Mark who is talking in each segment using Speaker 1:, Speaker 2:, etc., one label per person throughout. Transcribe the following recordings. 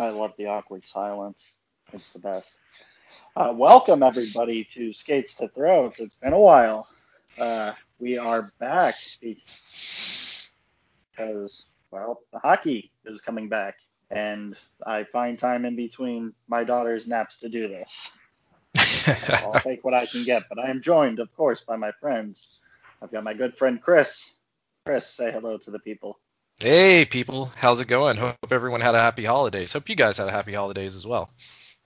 Speaker 1: I love the awkward silence. It's the best. Uh, welcome everybody to Skates to Throats. It's been a while. Uh, we are back because, well, the hockey is coming back, and I find time in between my daughter's naps to do this. I'll take what I can get, but I am joined, of course, by my friends. I've got my good friend Chris. Chris, say hello to the people.
Speaker 2: Hey people, how's it going? Hope everyone had a happy holidays. Hope you guys had a happy holidays as well.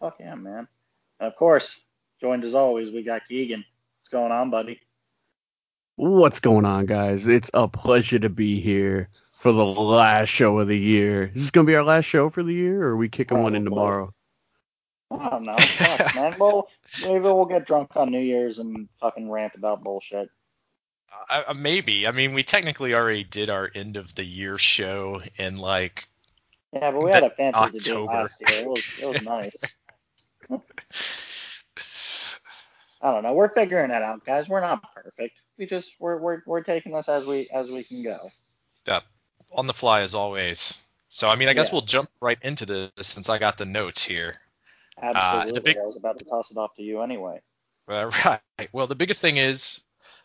Speaker 1: Fuck yeah, man. And of course, joined as always, we got Keegan. What's going on, buddy?
Speaker 3: What's going on, guys? It's a pleasure to be here for the last show of the year. Is this gonna be our last show for the year, or are we kicking one in tomorrow?
Speaker 1: I don't know. Fuck, man. Well, maybe we'll get drunk on New Year's and fucking rant about bullshit.
Speaker 2: Uh, maybe. I mean, we technically already did our end of the year show in like.
Speaker 1: Yeah, but we had a fantasy to do last year. It was it was nice. I don't know. We're figuring that out, guys. We're not perfect. We just we're we're we're taking this as we as we can go.
Speaker 2: Yeah, on the fly as always. So I mean, I guess yeah. we'll jump right into this since I got the notes here.
Speaker 1: Absolutely. Uh, big, I was about to toss it off to you anyway.
Speaker 2: Uh, right. Well, the biggest thing is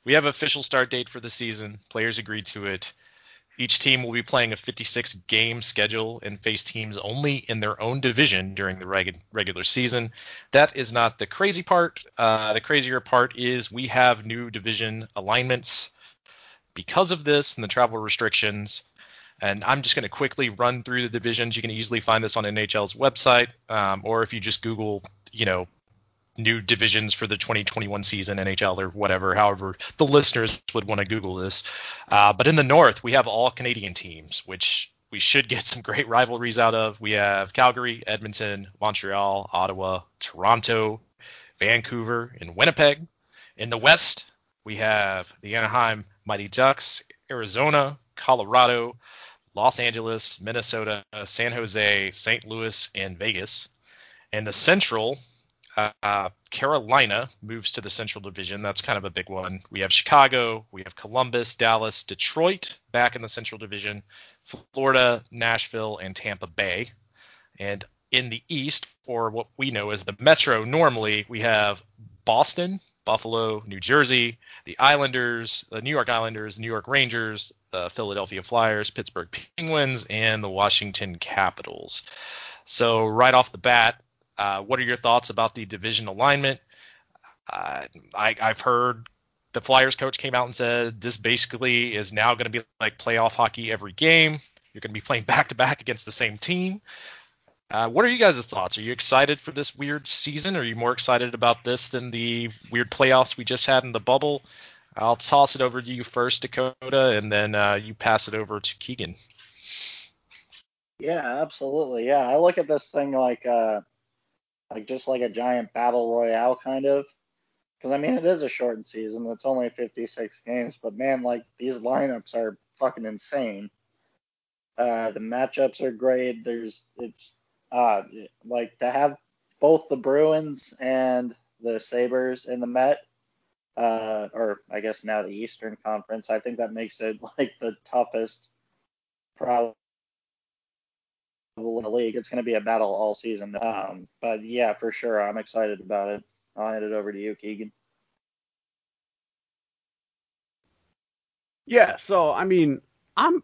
Speaker 2: we have official start date for the season. Players agreed to it. Each team will be playing a 56 game schedule and face teams only in their own division during the reg- regular season. That is not the crazy part. Uh, the crazier part is we have new division alignments because of this and the travel restrictions. And I'm just going to quickly run through the divisions. You can easily find this on NHL's website, um, or if you just Google, you know, new divisions for the 2021 season, NHL or whatever, however the listeners would want to Google this. Uh, but in the North, we have all Canadian teams, which we should get some great rivalries out of. We have Calgary, Edmonton, Montreal, Ottawa, Toronto, Vancouver, and Winnipeg. In the West, we have the Anaheim Mighty Ducks, Arizona, Colorado, Los Angeles, Minnesota, San Jose, St. Louis, and Vegas. In the Central, uh, Carolina moves to the Central Division. That's kind of a big one. We have Chicago, we have Columbus, Dallas, Detroit back in the Central Division, Florida, Nashville, and Tampa Bay. And in the East, or what we know as the Metro normally, we have Boston, Buffalo, New Jersey, the Islanders, the New York Islanders, New York Rangers, the Philadelphia Flyers, Pittsburgh Penguins, and the Washington Capitals. So right off the bat, uh, what are your thoughts about the division alignment? Uh, I, I've heard the Flyers coach came out and said this basically is now going to be like playoff hockey every game. You're going to be playing back to back against the same team. Uh, what are you guys' thoughts? Are you excited for this weird season? Are you more excited about this than the weird playoffs we just had in the bubble? I'll toss it over to you first, Dakota, and then uh, you pass it over to Keegan.
Speaker 1: Yeah, absolutely. Yeah, I look at this thing like uh, like just like a giant battle royale kind of. Because I mean, it is a shortened season. It's only 56 games, but man, like these lineups are fucking insane. Uh, the matchups are great. There's it's uh like to have both the Bruins and the Sabres in the Met, uh, or I guess now the Eastern Conference. I think that makes it like the toughest probably the league. It's going to be a battle all season. Um, but yeah, for sure, I'm excited about it. I'll hand it over to you, Keegan.
Speaker 3: Yeah, so I mean, I'm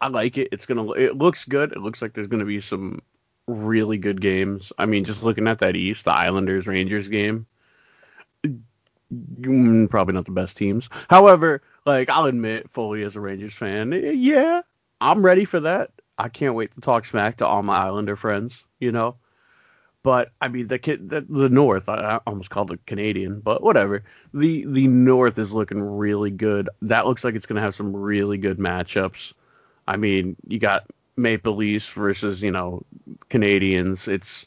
Speaker 3: I like it. It's gonna it looks good. It looks like there's gonna be some really good games. I mean, just looking at that East, the Islanders Rangers game, mm, probably not the best teams. However, like I'll admit, fully as a Rangers fan, yeah, I'm ready for that. I can't wait to talk smack to all my Islander friends, you know. But I mean, the the, the North, I almost called it Canadian, but whatever. The the North is looking really good. That looks like it's gonna have some really good matchups. I mean, you got Maple Leafs versus you know Canadiens. It's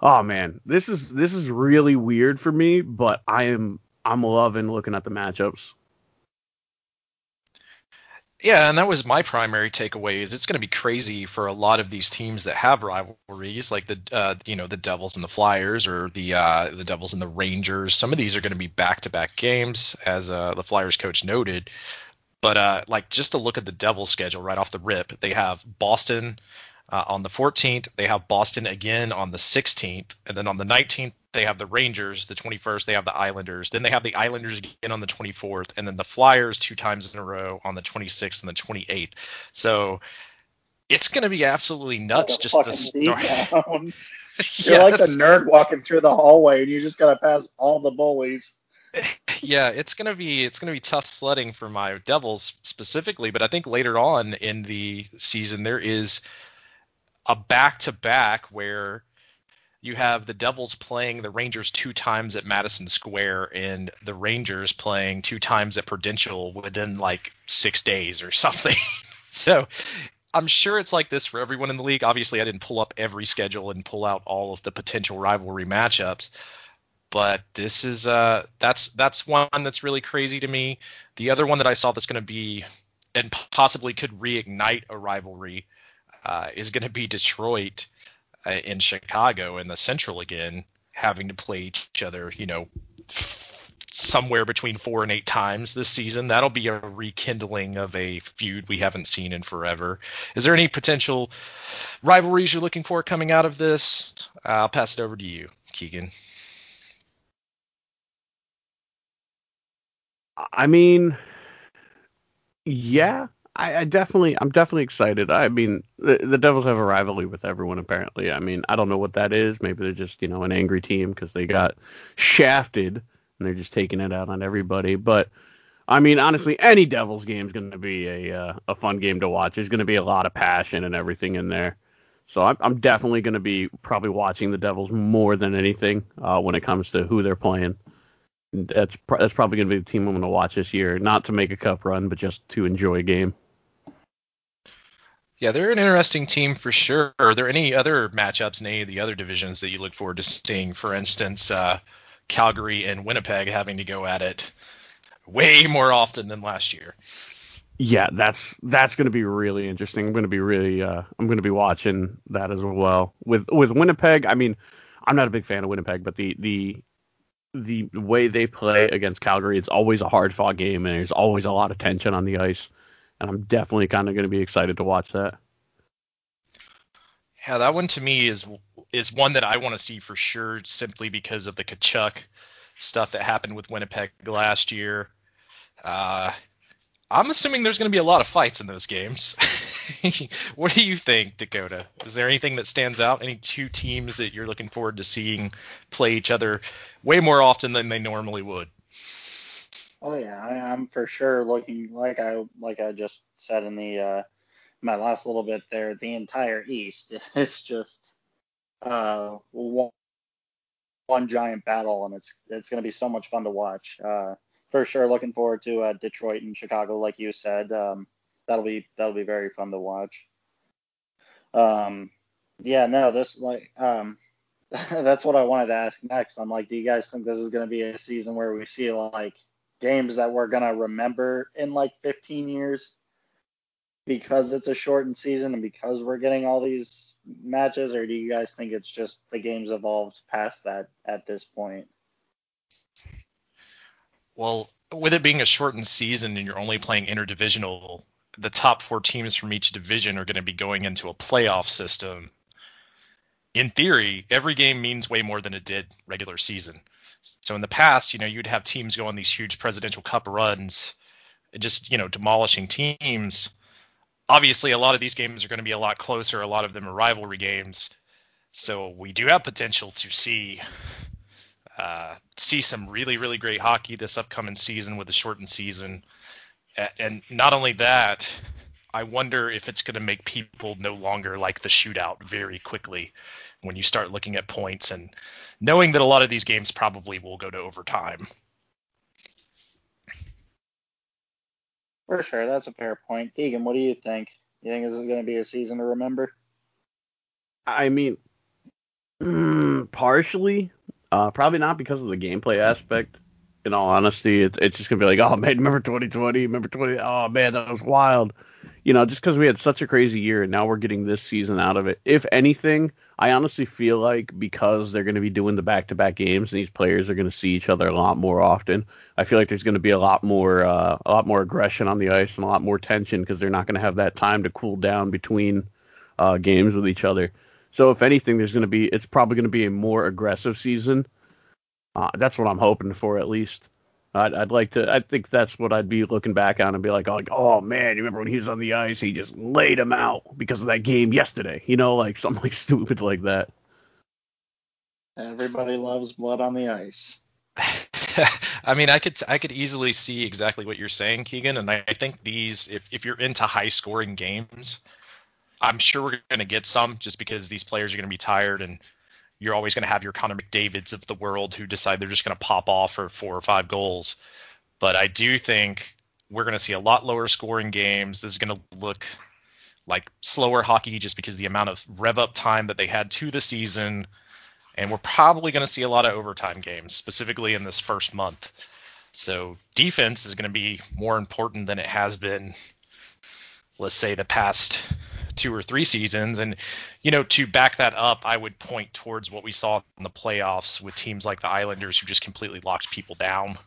Speaker 3: oh man, this is this is really weird for me, but I am I'm loving looking at the matchups.
Speaker 2: Yeah, and that was my primary takeaway. Is it's going to be crazy for a lot of these teams that have rivalries, like the uh, you know the Devils and the Flyers, or the uh, the Devils and the Rangers. Some of these are going to be back-to-back games, as uh, the Flyers coach noted. But uh, like just to look at the Devils schedule right off the rip, they have Boston, Uh, on the 14th, they have Boston again on the 16th, and then on the 19th they have the Rangers. The 21st they have the Islanders. Then they have the Islanders again on the 24th, and then the Flyers two times in a row on the 26th and the 28th. So it's going to be absolutely nuts.
Speaker 1: Like
Speaker 2: just the
Speaker 1: fucking
Speaker 2: start.
Speaker 1: You're like the
Speaker 2: Yes.
Speaker 1: nerd walking through the hallway, and you just gotta pass all the bullies.
Speaker 2: yeah, it's gonna be it's gonna be tough sledding for my Devils specifically, but I think later on in the season there is a back to back where you have the Devils playing the Rangers two times at Madison Square and the Rangers playing two times at Prudential within like six days or something. so I'm sure it's like this for everyone in the league. Obviously, I didn't pull up every schedule and pull out all of the potential rivalry matchups but this is uh that's that's one that's really crazy to me. The other one that I saw that's going to be and possibly could reignite a rivalry uh, is going to be Detroit uh, in Chicago in the Central again, having to play each other, you know, somewhere between four and eight times this season. That'll be a rekindling of a feud we haven't seen in forever. Is there any potential rivalries you're looking for coming out of this? Uh, I'll pass it over to you, Keegan.
Speaker 3: I mean, yeah, I, I definitely, I'm definitely excited. I mean, the, the Devils have a rivalry with everyone apparently. I mean, I don't know what that is. Maybe they're just, you know, an angry team because they got shafted and they're just taking it out on everybody. But I mean, honestly, any Devils game is going to be a uh, a fun game to watch. There's going to be a lot of passion and everything in there. So I'm, I'm definitely going to be probably watching the Devils more than anything uh, when it comes to who they're playing that's pr- that's probably going to be the team I'm going to watch this year, not to make a cup run, but just to enjoy a game.
Speaker 2: Yeah, they're an interesting team for sure. Are there any other matchups in any of the other divisions that you look forward to seeing? For instance, uh, Calgary and Winnipeg having to go at it way more often than last year.
Speaker 3: Yeah, that's that's going to be really interesting. I'm going to be really uh, I'm going to be watching that as well. With with Winnipeg, I mean, I'm not a big fan of Winnipeg, but the the the way they play against Calgary, it's always a hard fought game, and there's always a lot of tension on the ice. And I'm definitely kind of going to be excited to watch that.
Speaker 2: Yeah, that one to me is is one that I want to see for sure, simply because of the Tkachuk stuff that happened with Winnipeg last year. Uh, I'm assuming there's going to be a lot of fights in those games. what do you think, Dakota? Is there anything that stands out? Any two teams that you're looking forward to seeing play each other way more often than they normally would?
Speaker 1: Oh yeah, I, I'm for sure looking like I like I just said in the uh, my last little bit there. The entire East is just uh, one, one giant battle, and it's it's going to be so much fun to watch. Uh, for sure, looking forward to uh, Detroit and Chicago, like you said. Um, that'll be that'll be very fun to watch. Um, yeah, no, this like um, that's what I wanted to ask next. I'm like, do you guys think this is going to be a season where we see like games that we're going to remember in like 15 years because it's a shortened season and because we're getting all these matches, or do you guys think it's just the game's evolved past that at this point?
Speaker 2: Well, with it being a shortened season and you're only playing interdivisional, the top four teams from each division are going to be going into a playoff system. In theory, every game means way more than it did regular season. So in the past, you know, you'd have teams go on these huge presidential cup runs, just, you know, demolishing teams. Obviously, a lot of these games are going to be a lot closer. A lot of them are rivalry games. So we do have potential to see uh, see some really, really great hockey this upcoming season with the shortened season. And not only that, I wonder if it's going to make people no longer like the shootout very quickly when you start looking at points and knowing that a lot of these games probably will go to overtime.
Speaker 1: For sure, that's a fair point. Keegan, what do you think? You think this is going to be a season to remember?
Speaker 3: I mean, mm, partially, uh, probably not because of the gameplay aspect. In all honesty, it, it's just gonna be like, oh man, remember 2020? Remember 20? Oh man, that was wild. You know, just because we had such a crazy year and now we're getting this season out of it. If anything, I honestly feel like because they're going to be doing the back-to-back games and these players are going to see each other a lot more often, I feel like there's going to be a lot more uh, a lot more aggression on the ice and a lot more tension because they're not going to have that time to cool down between uh, games with each other. So if anything, there's going to be it's probably going to be a more aggressive season. Uh, that's what I'm hoping for at least. I'd, I'd like to. I think that's what I'd be looking back on and be like, like, oh man, you remember when he was on the ice? He just laid him out because of that game yesterday. You know, like something like stupid like that.
Speaker 1: Everybody loves blood on the ice.
Speaker 2: I mean, I could I could easily see exactly what you're saying, Keegan, and I, I think these, if if you're into high scoring games, I'm sure we're going to get some just because these players are going to be tired and you're always going to have your Connor McDavid's of the world who decide they're just going to pop off for four or five goals. But I do think we're going to see a lot lower scoring games. This is going to look like slower hockey just because the amount of rev up time that they had to the season. And we're probably going to see a lot of overtime games, specifically in this first month. So defense is going to be more important than it has been, let's say, the past two or three seasons. And, you know, to back that up, I would point towards what we saw in the playoffs with teams like the Islanders who just completely locked people down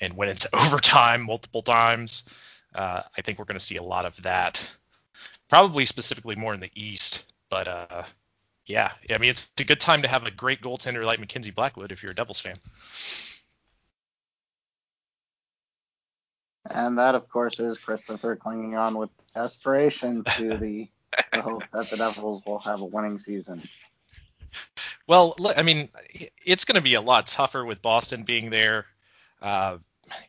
Speaker 2: and went into overtime multiple times. Uh, I think we're going to see a lot of that, probably specifically more in the East. But uh, yeah, I mean, it's a good time to have a great goaltender like Mackenzie Blackwood if you're a Devils fan.
Speaker 1: And that, of course, is Christopher clinging on with desperation to the, the hope that the Devils will have a winning season.
Speaker 2: Well, I mean, it's going to be a lot tougher with Boston being there, uh,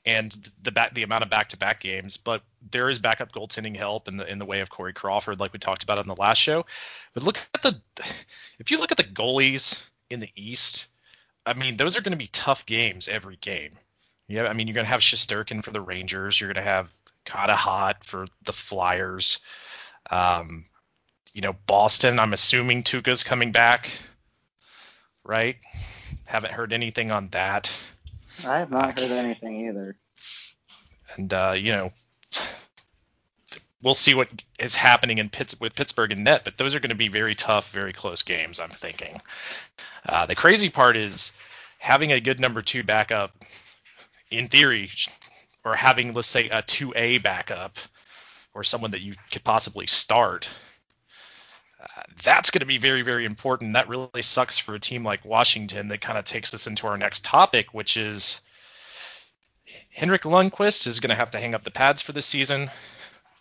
Speaker 2: and the back, the amount of back-to-back games. But there is backup goaltending help in the in the way of Corey Crawford, like we talked about on the last show. But look at the, if you look at the goalies in the East, I mean, those are going to be tough games every game. Yeah, I mean, you're going to have Shesterkin for the Rangers. You're going to have Carter Hart for the Flyers. Um, you know, Boston, I'm assuming Tuukka's coming back, right? Haven't heard anything on that.
Speaker 1: I have not heard anything either.
Speaker 2: And, uh, you know, we'll see what is happening in Pitts, with Pittsburgh and net, but those are going to be very tough, very close games, I'm thinking. Uh, the crazy part is having a good number two backup in theory, or having let's say a 2A backup or someone that you could possibly start. Uh, that's going to be very, very important. That really sucks for a team like Washington. That kind of takes us into our next topic, which is Henrik Lundqvist is going to have to hang up the pads for this season.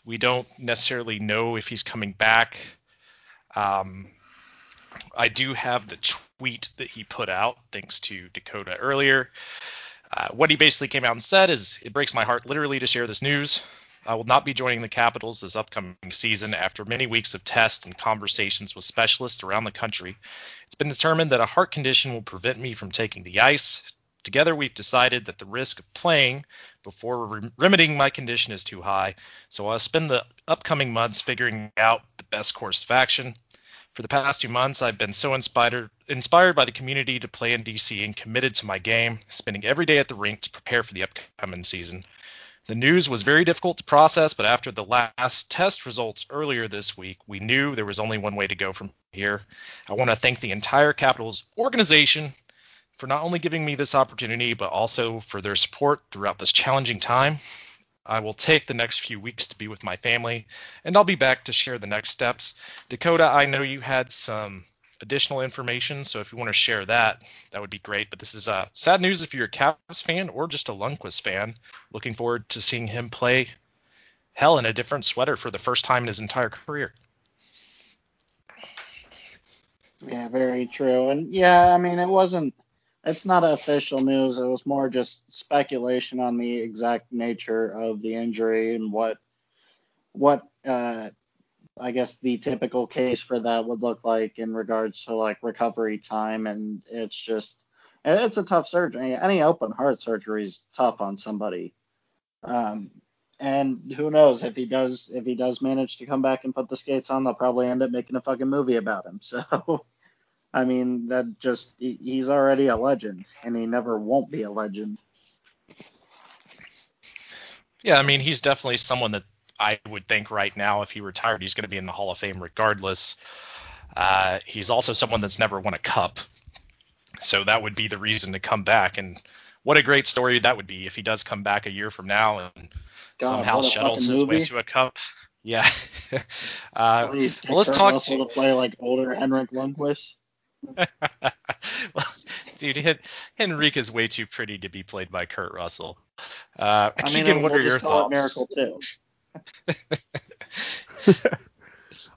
Speaker 2: We don't necessarily know if he's coming back. Um, I do have the tweet that he put out, thanks to Dakota earlier. Uh, what he basically came out and said is, it breaks my heart literally to share this news. I will not be joining the Capitals this upcoming season after many weeks of tests and conversations with specialists around the country. It's been determined that a heart condition will prevent me from taking the ice. Together, we've decided that the risk of playing before remedying my condition is too high, so I'll spend the upcoming months figuring out the best course of action. For the past two months, I've been so inspired inspired by the community to play in DC and committed to my game, spending every day at the rink to prepare for the upcoming season. The news was very difficult to process, but after the last test results earlier this week, we knew there was only one way to go from here. I want to thank the entire Capitals organization for not only giving me this opportunity, but also for their support throughout this challenging time. I will take the next few weeks to be with my family, and I'll be back to share the next steps. Dakota, I know you had some additional information, so if you want to share that, that would be great. But this is uh, sad news if you're a Caps fan or just a Lundqvist fan. Looking forward to seeing him play hell in a different sweater for the first time in his entire career.
Speaker 1: Yeah, very true. And yeah, I mean, it wasn't it's not official news. It was more just speculation on the exact nature of the injury and what what uh, I guess the typical case for that would look like in regards to like recovery time. And it's just it's a tough surgery. Any open heart surgery is tough on somebody. Um, and who knows if he does if he does manage to come back and put the skates on, they'll probably end up making a fucking movie about him. So I mean, that just he's already a legend, and he never won't be a legend.
Speaker 2: Yeah, I mean, he's definitely someone that I would think right now, if he retired, he's going to be in the Hall of Fame regardless. Uh, he's also someone that's never won a cup, so that would be the reason to come back. And what a great story that would be if he does come back a year from now and God, somehow shuttles his movie. way to a cup. Yeah. uh, well, let's
Speaker 1: Kurt
Speaker 2: talk
Speaker 1: Russell
Speaker 2: to-
Speaker 1: to play like older Henrik Lundqvist.
Speaker 2: well, dude, Hen- Henrique is way too pretty to be played by Kurt Russell. Uh,
Speaker 1: I mean,
Speaker 2: Keegan, what
Speaker 1: we'll
Speaker 2: are your
Speaker 1: just call it
Speaker 2: thoughts?
Speaker 1: Miracle too.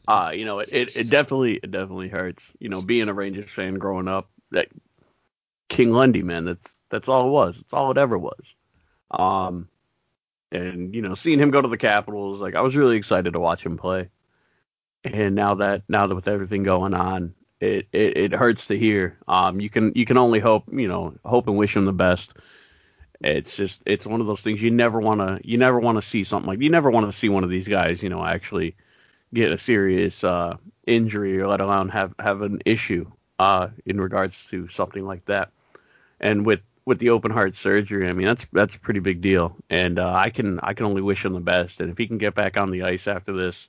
Speaker 3: Uh, you know, it, it, it definitely it definitely hurts. You know, being a Rangers fan growing up, that King Lundy, man, that's that's all it was. That's all it ever was. Um, and you know, seeing him go to the Capitals, like I was really excited to watch him play. And now that now that with everything going on, it, it, it hurts to hear. Um, you can you can only hope you know hope and wish him the best. It's just it's one of those things you never want to you never want to see something like you never want to see one of these guys you know actually get a serious uh, injury or let alone have have an issue uh, in regards to something like that. And with with the open heart surgery, I mean that's that's a pretty big deal. And uh, I can I can only wish him the best. And if he can get back on the ice after this,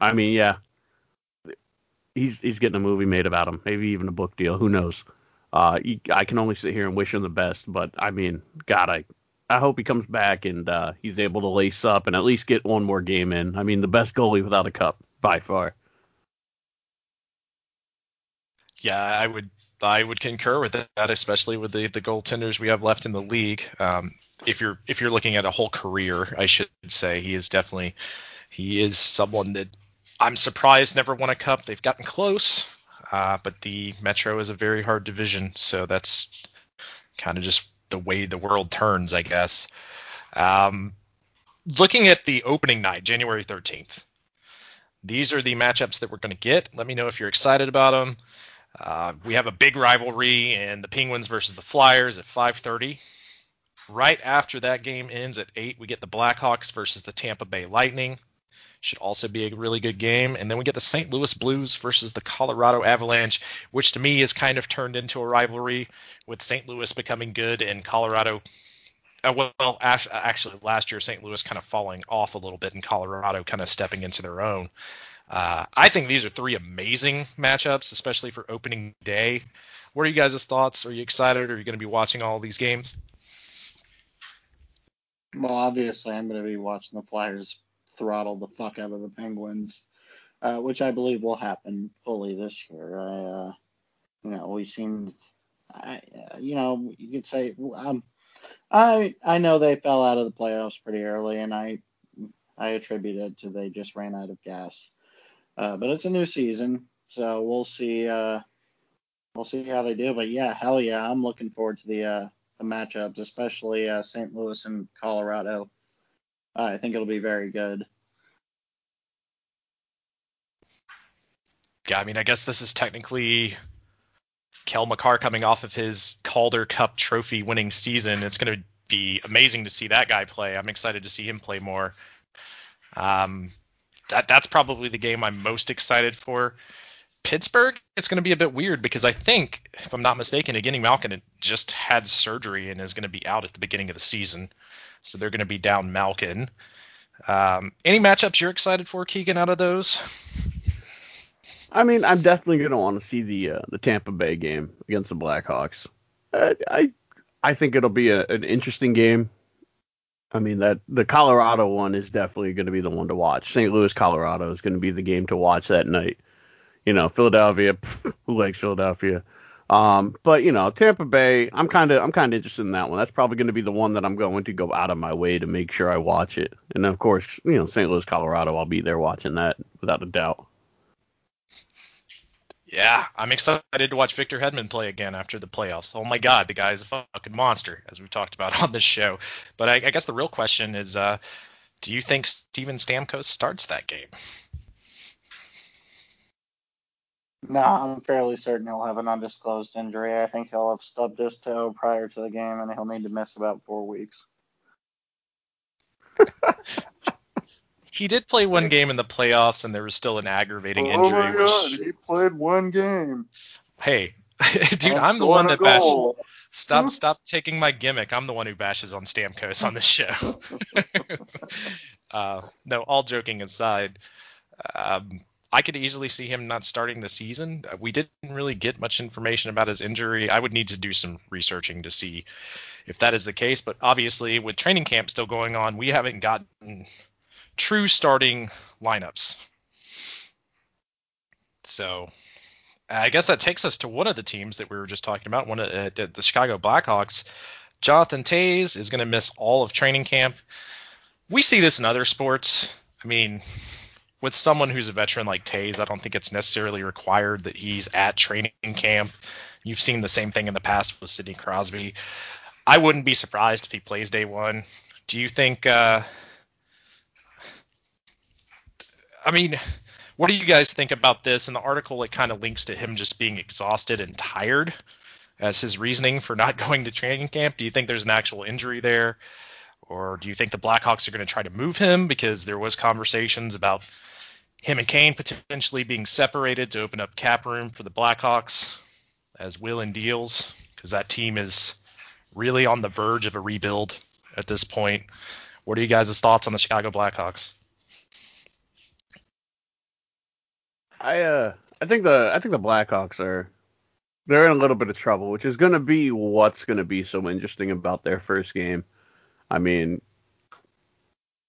Speaker 3: I mean yeah, he's he's getting a movie made about him, maybe even a book deal. Who knows? Uh, he, I can only sit here and wish him the best. But I mean, God, I I hope he comes back and uh, he's able to lace up and at least get one more game in. I mean, the best goalie without a cup by far.
Speaker 2: Yeah, I would I would concur with that, especially with the the goaltenders we have left in the league. Um, if you're if you're looking at a whole career, I should say he is definitely he is someone that I'm surprised never won a cup. They've gotten close, uh, but the Metro is a very hard division, so that's kind of just the way the world turns, I guess. Um, looking at the opening night, January 13th. These are the matchups that we're going to get. Let me know if you're excited about them. Uh, we have a big rivalry in the Penguins versus the Flyers at 5:30. Right after that game ends at 8, we get the Blackhawks versus the Tampa Bay Lightning. Should also be a really good game. And then we get the St. Louis Blues versus the Colorado Avalanche, which to me has kind of turned into a rivalry with St. Louis becoming good and Colorado. Uh, well, actually, last year St. Louis kind of falling off a little bit and Colorado kind of stepping into their own. Uh, I think these are three amazing matchups, especially for opening day. What are you guys' thoughts? Are you excited? Are you going to be watching all these games?
Speaker 1: Well, obviously, I'm going to be watching the Flyers throttle the fuck out of the Penguins, uh, which I believe will happen fully this year. I, uh, you know, we seem, I, uh, you know, you could say, um, I, I know they fell out of the playoffs pretty early, and I, I attribute it to they just ran out of gas. Uh, but it's a new season, so we'll see. Uh, we'll see how they do. But yeah, hell yeah, I'm looking forward to the uh, the matchups, especially uh, St. Louis and Colorado. I think it'll be very good.
Speaker 2: Yeah, I mean, I guess this is technically Cale Makar coming off of his Calder Cup trophy winning season. It's going to be amazing to see that guy play. I'm excited to see him play more. Um, that that's probably the game I'm most excited for. Pittsburgh, it's going to be a bit weird because I think, if I'm not mistaken, Evgeny Malkin just had surgery and is going to be out at the beginning of the season, so they're going to be down Malkin. Um, any matchups you're excited for, Keegan, out of those?
Speaker 3: I mean, I'm definitely gonna want to see the uh, the Tampa Bay game against the Blackhawks. Uh, I I think it'll be a, an interesting game. I mean that the Colorado one is definitely going to be the one to watch. St. Louis, Colorado is going to be the game to watch that night. You know, Philadelphia, who likes Philadelphia? Um, but you know, Tampa Bay, I'm kind of I'm kind of interested in that one. That's probably going to be the one that I'm going to go out of my way to make sure I watch it. And of course, you know, St. Louis, Colorado, I'll be there watching that without a doubt.
Speaker 2: Yeah, I'm excited to watch Victor Hedman play again after the playoffs. Oh my God, the guy is a fucking monster, as we've talked about on this show. But I, I guess the real question is, uh, do you think Steven Stamkos starts that game?
Speaker 1: No, I'm fairly certain he'll have an undisclosed injury. I think he'll have stubbed his toe prior to the game, and he'll need to miss about four weeks.
Speaker 2: He did play one game in the playoffs, and there was still an aggravating
Speaker 1: Oh
Speaker 2: injury. Oh my god, which,
Speaker 1: he played one game.
Speaker 2: hey, dude,
Speaker 1: And
Speaker 2: I'm the one that bashes.
Speaker 1: goal.
Speaker 2: Stop, stop taking my gimmick. I'm the one who bashes on Stamkos on this show. uh, no, all joking aside, um, I could easily see him not starting the season. Uh, We didn't really get much information about his injury. I would need to do some researching to see if that is the case. But obviously, with training camp still going on, we haven't gotten true starting lineups So I guess that takes us to one of the teams that we were just talking about, one of uh, the Chicago Blackhawks. Jonathan Toews is going to miss all of training camp. We see this in other sports. I mean, with someone who's a veteran like Toews, I don't think it's necessarily required that he's at training camp. You've seen the same thing in the past with Sidney Crosby. I wouldn't be surprised if he plays day one. Do you think? Uh, I mean, what do you guys think about this? In the article, it kind of links to him just being exhausted and tired as his reasoning for not going to training camp. Do you think there's an actual injury there? Or do you think the Blackhawks are going to try to move him because there was conversations about him and Kane potentially being separated to open up cap room for the Blackhawks as will and deals because that team is really on the verge of a rebuild at this point. What are you guys' thoughts on the Chicago Blackhawks?
Speaker 3: I uh I think the I think the Blackhawks are they're in a little bit of trouble, which is going to be what's going to be so interesting about their first game. I mean,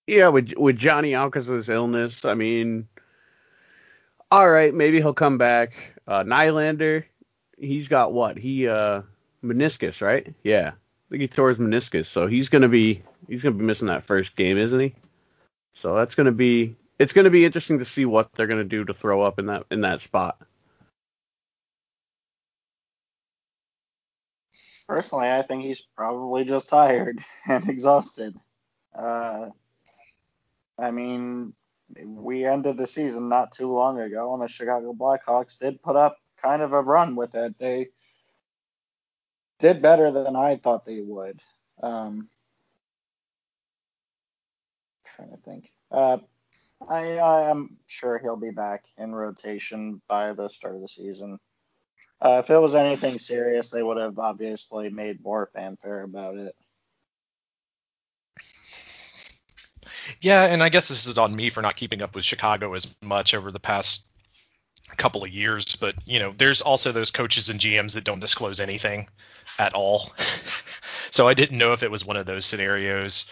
Speaker 3: yeah, with with Johnny Alcazar's illness, I mean, all right, maybe he'll come back. Uh, Nylander, he's got what? He uh meniscus, right? Yeah, I think he tore his meniscus, so he's gonna be he's gonna be missing that first game, isn't he? So that's gonna be it's gonna be interesting to see what they're gonna do to throw up in that in that spot.
Speaker 1: Personally, I think he's probably just tired and exhausted. Uh, I mean, we ended the season not too long ago, and the Chicago Blackhawks did put up kind of a run with it. They did better than I thought they would. Um, trying to think. Uh, I, I am sure he'll be back in rotation by the start of the season. Uh, if it was anything serious, they would have obviously made more fanfare about it.
Speaker 2: Yeah, and I guess this is on me for not keeping up with Chicago as much over the past couple of years, but you know, there's also those coaches and GMs that don't disclose anything at all. so I didn't know if it was one of those scenarios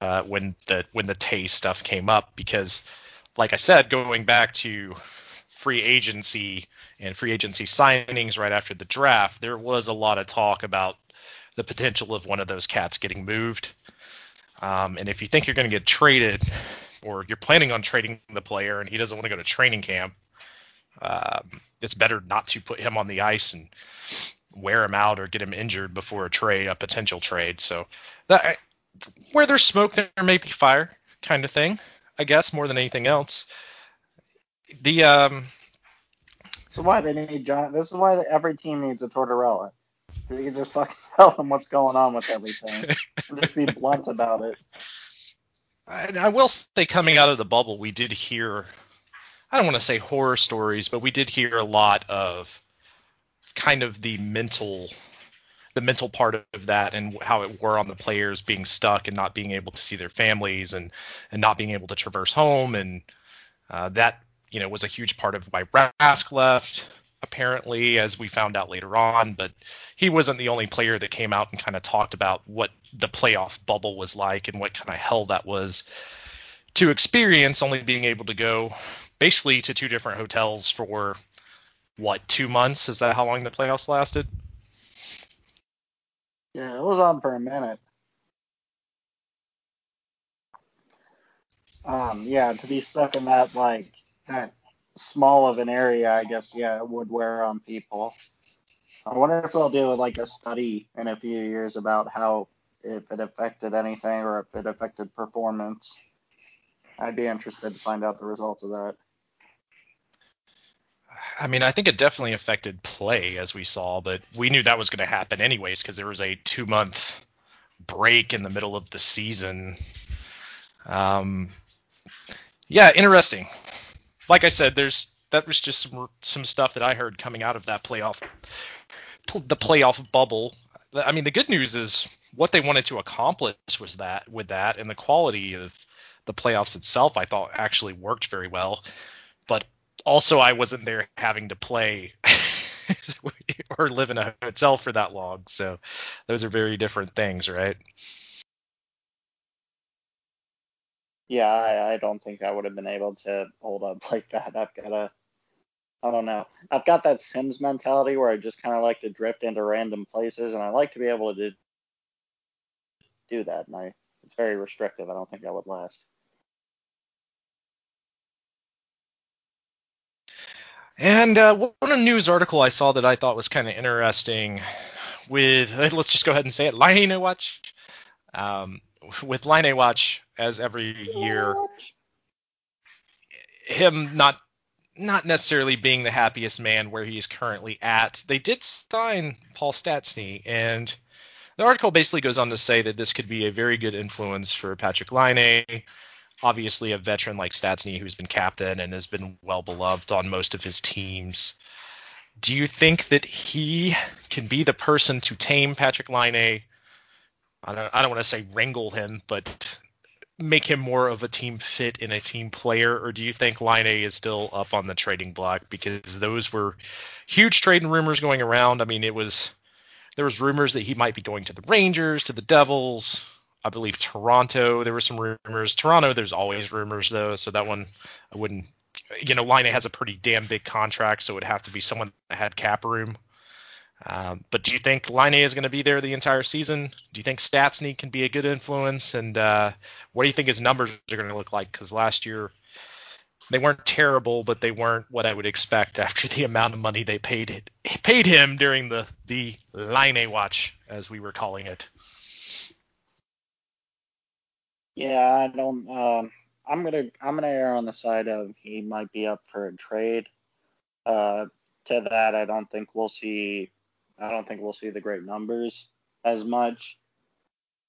Speaker 2: uh, when the when the Tay stuff came up because, like I said, going back to free agency and free agency signings right after the draft, there was a lot of talk about the potential of one of those cats getting moved. Um, and if you think you're going to get traded, or you're planning on trading the player and he doesn't want to go to training camp, um, it's better not to put him on the ice and wear him out or get him injured before a trade, a potential trade. So that where there's smoke, there may be fire, kind of thing. I guess more than anything else. The um,
Speaker 1: this is why they need John. This is why every team needs a Tortorella. You can just fucking tell them what's going on with everything. just be blunt about it.
Speaker 2: And I will say, coming out of the bubble, we did hear. I don't want to say horror stories, but we did hear a lot of kind of the mental the mental part of that and how it wore on the players being stuck and not being able to see their families and and not being able to traverse home and uh, that you know, was a huge part of why Rask left, apparently, as we found out later on. But he wasn't the only player that came out and kind of talked about what the playoff bubble was like and what kind of hell that was to experience, only being able to go basically to two different hotels for what, two months? Is that how long the playoffs lasted?
Speaker 1: Yeah, it was on for a minute. Um, yeah, to be stuck in that like that small of an area, I guess, yeah, it would wear on people. I wonder if they'll do like a study in a few years about how if it affected anything or if it affected performance. I'd be interested to find out the results of that.
Speaker 2: I mean, I think it definitely affected play as we saw, but we knew that was going to happen anyways because there was a two month break in the middle of the season. Um, yeah, interesting like I said, there's that was just some some stuff that I heard coming out of that playoff the playoff bubble. I mean, the good news is what they wanted to accomplish was that with that and the quality of the playoffs itself I thought actually worked very well. But also I wasn't there having to play or live in a hotel for that long. So those are very different things, right?
Speaker 1: Yeah, I, I don't think I would have been able to hold up like that. I've got a I don't know. I've got that Sims mentality where I just kind of like to drift into random places, and I like to be able to do that. And I, it's very restrictive. I don't think that would last.
Speaker 2: And uh, one news article I saw that I thought was kind of interesting with, let's just go ahead and say it, Laine Watch. Um, with Laine Watch, as every year, him not not necessarily being the happiest man where he is currently at. They did sign Paul Stastny, and the article basically goes on to say that this could be a very good influence for Patrik Laine. Obviously, a veteran like Stastny who's been captain and has been well beloved on most of his teams. Do you think that he can be the person to tame Patrik Laine? I don't, I don't want to say wrangle him, but make him more of a team fit and a team player, or do you think Laine is still up on the trading block because those were huge trading rumors going around? I mean, it was there was rumors that he might be going to the Rangers, to the Devils, I believe Toronto. There were some rumors. Toronto, there's always rumors though, so that one I wouldn't. You know, Line A has a pretty damn big contract, so it would have to be someone that had cap room. Um, but do you think Laine is going to be there the entire season? Do you think Stastny can be a good influence? And uh, what do you think his numbers are going to look like? Because last year they weren't terrible, but they weren't what I would expect after the amount of money they paid paid him during the the Laine watch, as we were calling it.
Speaker 1: Yeah, I don't. Um, I'm gonna I'm gonna err on the side of he might be up for a trade. Uh, to that, I don't think we'll see I don't think we'll see the great numbers as much.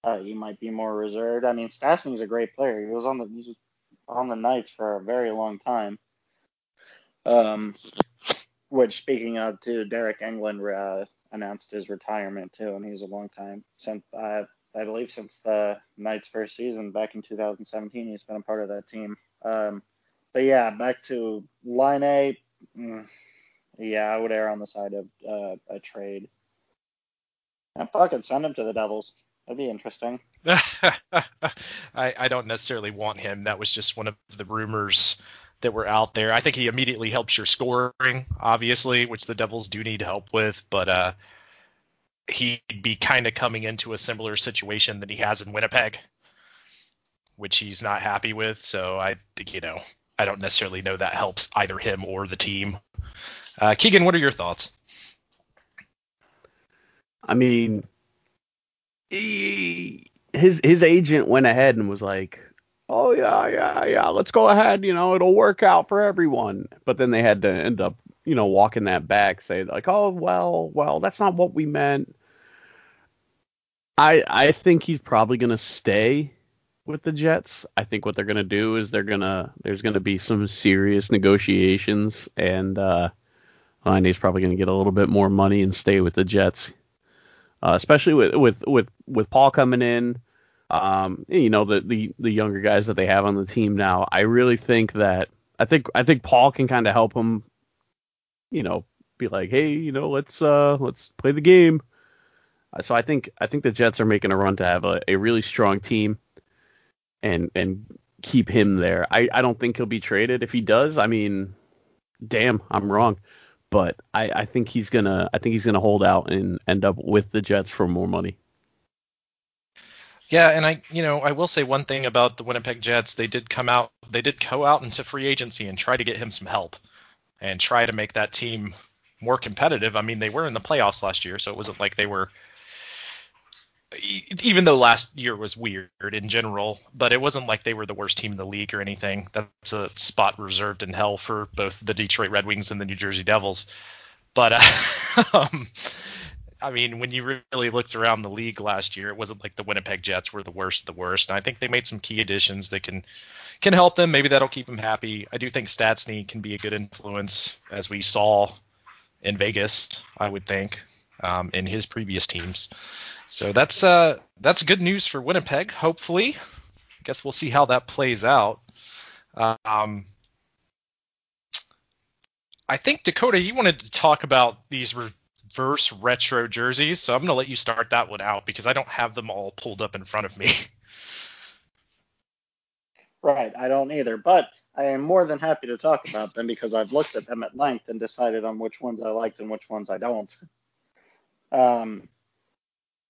Speaker 1: Uh, he might be more reserved. I mean, Stastny's a great player. He was on the he was on the Knights for a very long time. Um, which speaking of, too, Deryk Engelland uh, announced his retirement too, and he's a long time since uh, I believe since the Knights' first season back in 2017. He's been a part of that team. Um, but yeah, back to Laine. Yeah, I would err on the side of uh, a trade. And fucking send him to the Devils. That'd be interesting.
Speaker 2: I, I don't necessarily want him. That was just one of the rumors that were out there. I think he immediately helps your scoring, obviously, which the Devils do need help with, but uh, he'd be kind of coming into a similar situation that he has in Winnipeg, which he's not happy with. So I, you know, I don't necessarily know that helps either him or the team. Uh, Keegan, what are your thoughts?
Speaker 3: I mean, he, his his agent went ahead and was like, "Oh yeah, yeah, yeah, let's go ahead. You know, it'll work out for everyone." But then they had to end up, you know, walking that back, say like, "Oh well, well, that's not what we meant." I I think he's probably gonna stay with the Jets. I think what they're gonna do is they're gonna there's gonna be some serious negotiations and uh he's probably going to get a little bit more money and stay with the Jets, uh, especially with with with with Paul coming in. Um, you know the, the the younger guys that they have on the team now. I really think that I think I think Paul can kind of help him. You know, be like, hey, you know, let's uh let's play the game. So I think I think the Jets are making a run to have a, a really strong team, and and keep him there. I, I don't think he'll be traded. If he does, I mean, damn, I'm wrong but I, I think he's gonna I think he's gonna hold out and end up with the Jets for more money.
Speaker 2: Yeah, and I you know I will say one thing about the Winnipeg Jets. They did come out they did go out into free agency and try to get him some help and try to make that team more competitive. I mean they were in the playoffs last year, so it wasn't like they were even though last year was weird in general, but it wasn't like they were the worst team in the league or anything. That's a spot reserved in hell for both the Detroit Red Wings and the New Jersey Devils. But uh, I mean, when you really looked around the league last year, it wasn't like the Winnipeg Jets were the worst of the worst. And I think they made some key additions that can can help them. Maybe that'll keep them happy. I do think Stastny can be a good influence, as we saw in Vegas. I would think um, in his previous teams. So that's uh, that's good news for Winnipeg. Hopefully, I guess we'll see how that plays out. Um, I think Dakota, you wanted to talk about these reverse retro jerseys, so I'm going to let you start that one out because I don't have them all pulled up in front of me.
Speaker 1: Right, I don't either. But I am more than happy to talk about them because I've looked at them at length and decided on which ones I liked and which ones I don't. Um,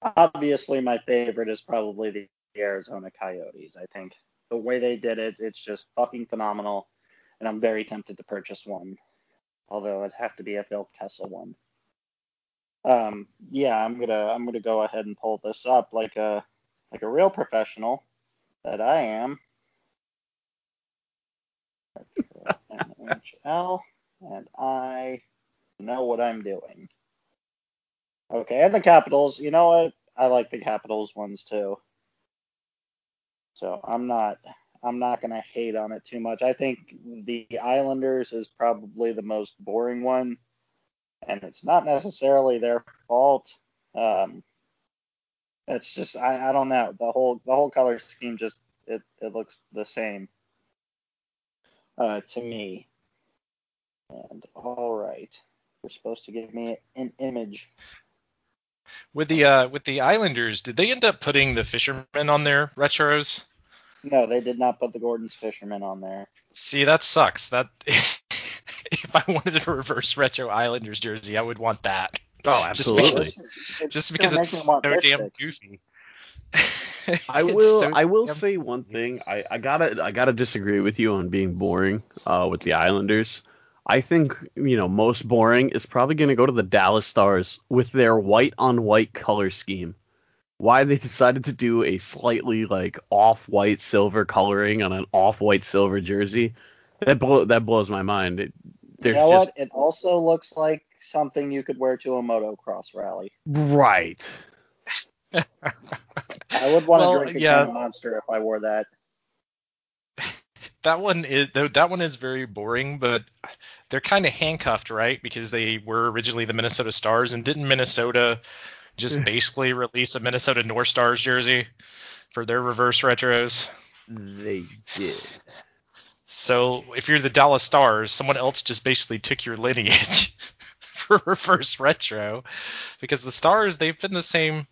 Speaker 1: obviously, my favorite is probably the Arizona Coyotes. I think the way they did it, it's just fucking phenomenal, and I'm very tempted to purchase one, although it'd have to be a Phil Kessel one. Um, yeah, I'm gonna I'm gonna go ahead and pull this up like a like a real professional that I am. NHL, and I know what I'm doing. Okay, and the Capitals. You know what? I like the Capitals ones too. So I'm not I'm not gonna hate on it too much. I think the Islanders is probably the most boring one, and it's not necessarily their fault. Um, it's just I, I don't know the whole the whole color scheme just it, it looks the same uh, to me. And all right, you're supposed to give me an image.
Speaker 2: With the uh, with the Islanders, did they end up putting the fishermen on their retros?
Speaker 1: No, they did not put the Gorton's Fisherman on there.
Speaker 2: See, that sucks. That if I wanted a reverse retro Islanders jersey, I would want that.
Speaker 3: Oh, absolutely.
Speaker 2: Just because, just because it's so damn goofy.
Speaker 3: I will. So I will say one thing. I, I gotta. I gotta disagree with you on being boring uh, with the Islanders. I think you know most boring is probably going to go to the Dallas Stars with their white on white color scheme. Why they decided to do a slightly like off white silver coloring on an off white silver jersey that blow, that blows my mind. It,
Speaker 1: you know just, what? It also looks like something you could wear to a motocross rally.
Speaker 3: Right.
Speaker 1: I would want well, to drink a yeah. monster if I wore that.
Speaker 2: That one is that one is very boring, but they're kind of handcuffed, right? Because they were originally the Minnesota Stars, and didn't Minnesota just basically release a Minnesota North Stars jersey for their reverse retros?
Speaker 3: They did.
Speaker 2: So if you're the Dallas Stars, someone else just basically took your lineage for reverse retro, because the Stars they've been the same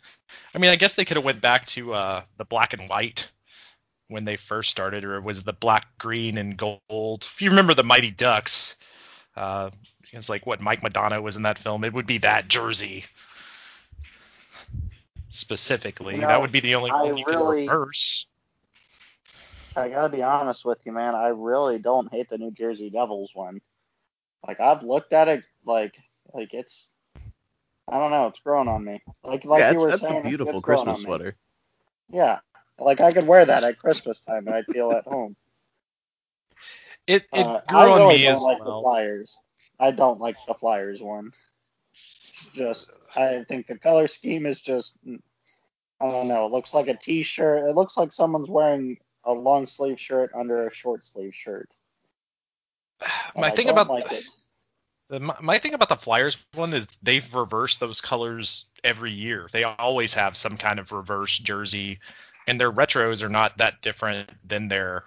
Speaker 2: I mean, I guess they could have went back to uh, the black and white when they first started, or it was the black, green, and gold. If you remember the Mighty Ducks, uh, it's like what Mike Madonna was in that film. It would be that jersey specifically. You know, that would be the only I one you really, could reverse.
Speaker 1: I gotta be honest with you, man. I really don't hate the New Jersey Devils one. Like I've looked at it, like like it's I don't know. It's growing on me. Like like
Speaker 3: yeah,
Speaker 1: you were
Speaker 3: that's
Speaker 1: saying,
Speaker 3: a beautiful it's, Christmas sweater.
Speaker 1: Yeah, like I could wear that at Christmas time and I'd feel at home.
Speaker 2: It it uh, grew I
Speaker 1: on
Speaker 2: really
Speaker 1: me
Speaker 2: don't
Speaker 1: as like well. the Flyers. I don't like the Flyers one. Just I think the color scheme is just I don't know. It looks like a T-shirt. It looks like someone's wearing a long sleeve shirt under a short sleeve shirt.
Speaker 2: My thing about like it. The, my thing about the Flyers one is they've reversed those colors every year. They always have some kind of reverse jersey, and their retros are not that different than their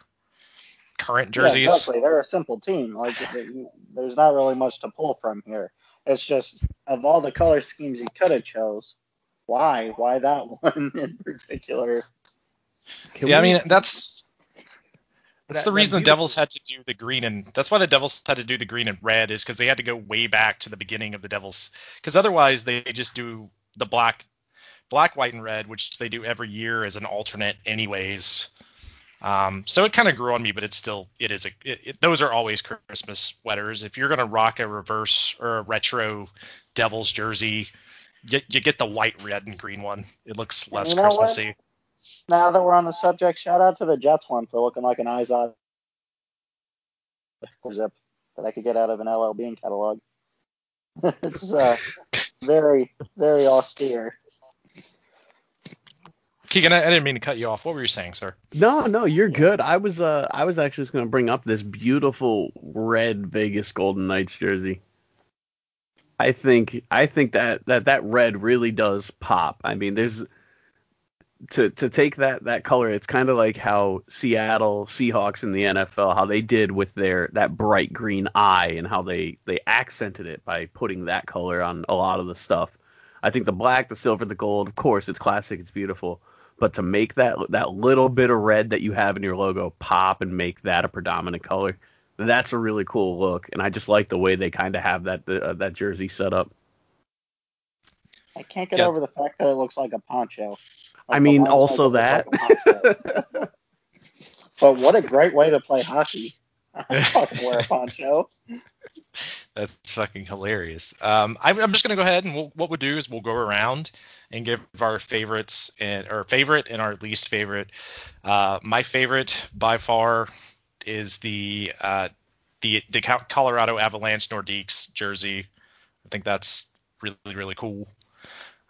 Speaker 2: current jerseys.
Speaker 1: Yeah, exactly. They're a simple team. Like there's not really much to pull from here. It's just of all the color schemes you could have chose, why? Why that one in particular?
Speaker 2: Can yeah, we, I mean that's that's that, the reason the Devils had to do the green and that's why the Devils had to do the green and red is because they had to go way back to the beginning of the Devils because otherwise they just do the black, black, white, and red, which they do every year as an alternate anyways. Um, so it kind of grew on me, but it's still it is a it, it, those are always Christmas sweaters. If you're gonna rock a reverse or a retro Devils jersey, you, you get the white, red, and green one. It looks less you know Christmassy. What?
Speaker 1: now that we're on the subject, shout out to the Jets one for looking like an Izod zip that I could get out of an LL Bean catalog. it's uh, very, very austere.
Speaker 2: Keegan, I, I, didn't mean to cut you off. What were you saying, sir?
Speaker 3: No, no, you're good. I was uh I was actually just gonna bring up this beautiful red Vegas Golden Knights jersey. I think I think that that that red really does pop. I mean, there's to to take that that color, it's kind of like how Seattle Seahawks in the NFL, how they did with their that bright green eye, and how they they accented it by putting that color on a lot of the stuff. I think the black, the silver, the gold, of course, it's classic, it's beautiful. But to make that that little bit of red that you have in your logo pop and make that a predominant color, that's a really cool look. And I just like the way they kind of have that uh, that jersey set up.
Speaker 1: I can't get
Speaker 2: Yeah.
Speaker 1: over the fact that it looks like a poncho.
Speaker 3: I mean, also that.
Speaker 1: like but what a great way to play hockey. I fucking wear a poncho.
Speaker 2: That's fucking hilarious. Um, I'm, I'm just gonna go ahead and we'll, what we'll do is we'll go around and give our favorites and our favorite and our least favorite. Uh, my favorite by far is the uh, the the Colorado Avalanche Nordiques jersey. I think that's really really cool.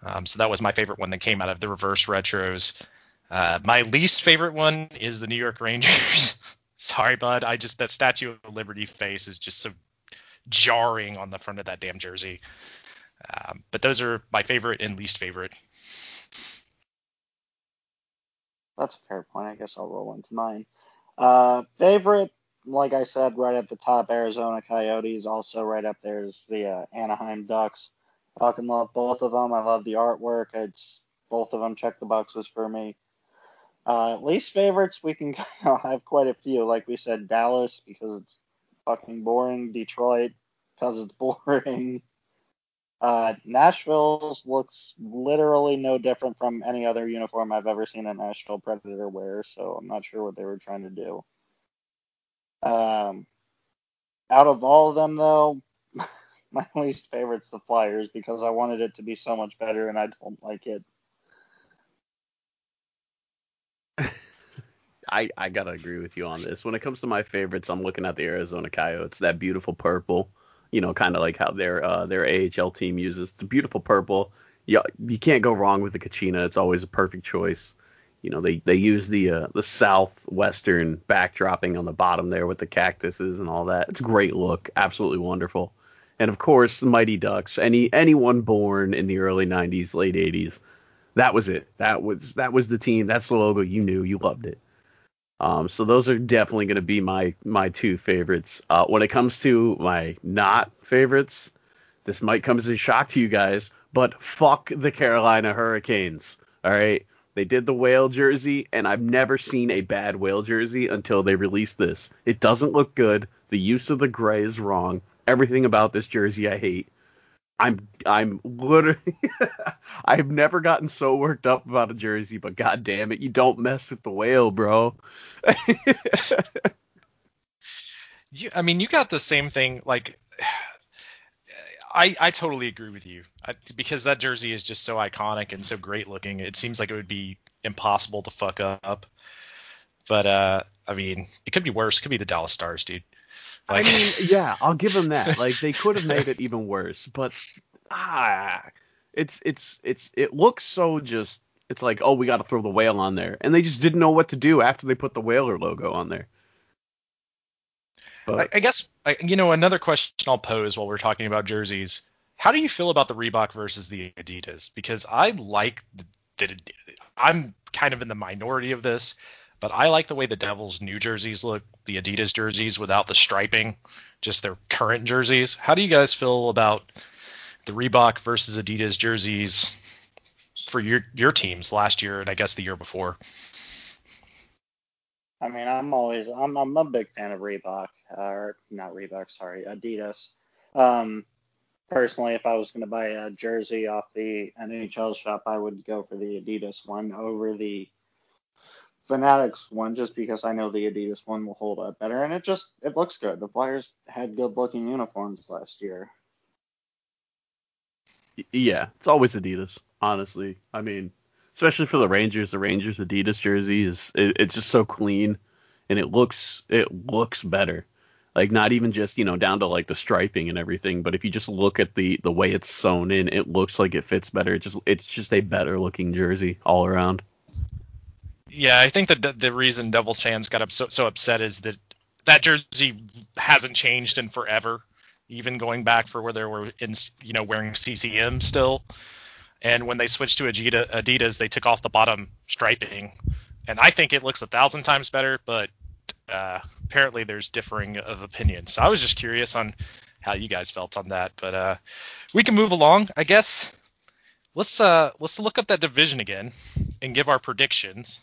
Speaker 2: Um, so that was my favorite one that came out of the reverse retros. Uh, my least favorite one is the New York Rangers. Sorry, bud. I just that Statue of Liberty face is just so jarring on the front of that damn jersey. Um, but those are my favorite and least favorite.
Speaker 1: That's a fair point. I guess I'll roll into mine. Uh, favorite, like I said, right at the top, Arizona Coyotes. Also, right up there is the uh, Anaheim Ducks. Fucking love both of them. I love the artwork. It's both of them check the boxes for me. Uh, least favorites, we can have quite a few. Like we said, Dallas because it's fucking boring. Detroit because it's boring. Uh, Nashville's looks literally no different from any other uniform I've ever seen a Nashville Predator wear, so I'm not sure what they were trying to do. Um, out of all of them, though, my least favorite's the Flyers because I wanted it to be so much better and I don't like it.
Speaker 3: I, I gotta agree with you on this. When it comes to my favorites, I'm looking at the Arizona Coyotes. That beautiful purple, you know, kind of like how their uh, their AHL team uses the beautiful purple. You, you can't go wrong with the Kachina. It's always a perfect choice. You know, they they use the uh, the southwestern backdropping on the bottom there with the cactuses and all that. It's a great look, absolutely wonderful. And of course, the Mighty Ducks. Any anyone born in the early '90s, late '80s, that was it. That was that was the team. That's the logo. You knew, you loved it. Um, so those are definitely going to be my my two favorites. Uh, when it comes to my not favorites, this might come as a shock to you guys, but fuck the Carolina Hurricanes. All right, they did the whale jersey, and I've never seen a bad whale jersey until they released this. It doesn't look good. The use of the gray is wrong. Everything about this jersey I hate. I'm I'm literally I've never gotten so worked up about a jersey, but god damn it, you don't mess with the whale, bro.
Speaker 2: You, I mean, you got the same thing. Like, I I totally agree with you I, because that jersey is just so iconic and so great looking. It seems like it would be impossible to fuck up. But uh, I mean, it could be worse. It could be the Dallas Stars, dude.
Speaker 3: I mean, yeah, I'll give them that. Like they could have made it even worse, but ah, it's it's it's it looks so just. It's like, oh, we got to throw the whale on there, and they just didn't know what to do after they put the whaler logo on there.
Speaker 2: I,
Speaker 3: But
Speaker 2: I guess I, you know another question I'll pose while we're talking about jerseys. How do you feel about the Reebok versus the Adidas? Because I like the I'm kind of in the minority of this, but I like the way the Devils' new jerseys look, the Adidas jerseys without the striping, just their current jerseys. How do you guys feel about the Reebok versus Adidas jerseys for your your teams last year and I guess the year before?
Speaker 1: I mean, I'm always I'm I'm a big fan of Reebok, or not Reebok, sorry, Adidas. Um, personally, if I was going to buy a jersey off the NHL shop, I would go for the Adidas one over the Fanatics one, just because I know the Adidas one will hold up better, and it just it looks good. The Flyers had good looking uniforms last year.
Speaker 3: yeah, it's always Adidas. Honestly, I mean, especially for the Rangers, the Rangers Adidas jersey is it, it's just so clean, and it looks it looks better. Like not even just you know down to like the striping and everything, but if you just look at the the way it's sewn in, it looks like it fits better. It just it's just a better looking jersey all around.
Speaker 2: Yeah, I think that the, reason Devils fans got up so, so upset is that that jersey hasn't changed in forever, even going back for where they were in, you know, wearing CCM still. And when they switched to Adidas, Adidas, they took off the bottom striping, and I think it looks a thousand times better. But uh, apparently, there's differing of opinions. So I was just curious on how you guys felt on that. But uh, we can move along, I guess. Let's uh, let's look up that division again. and give our predictions.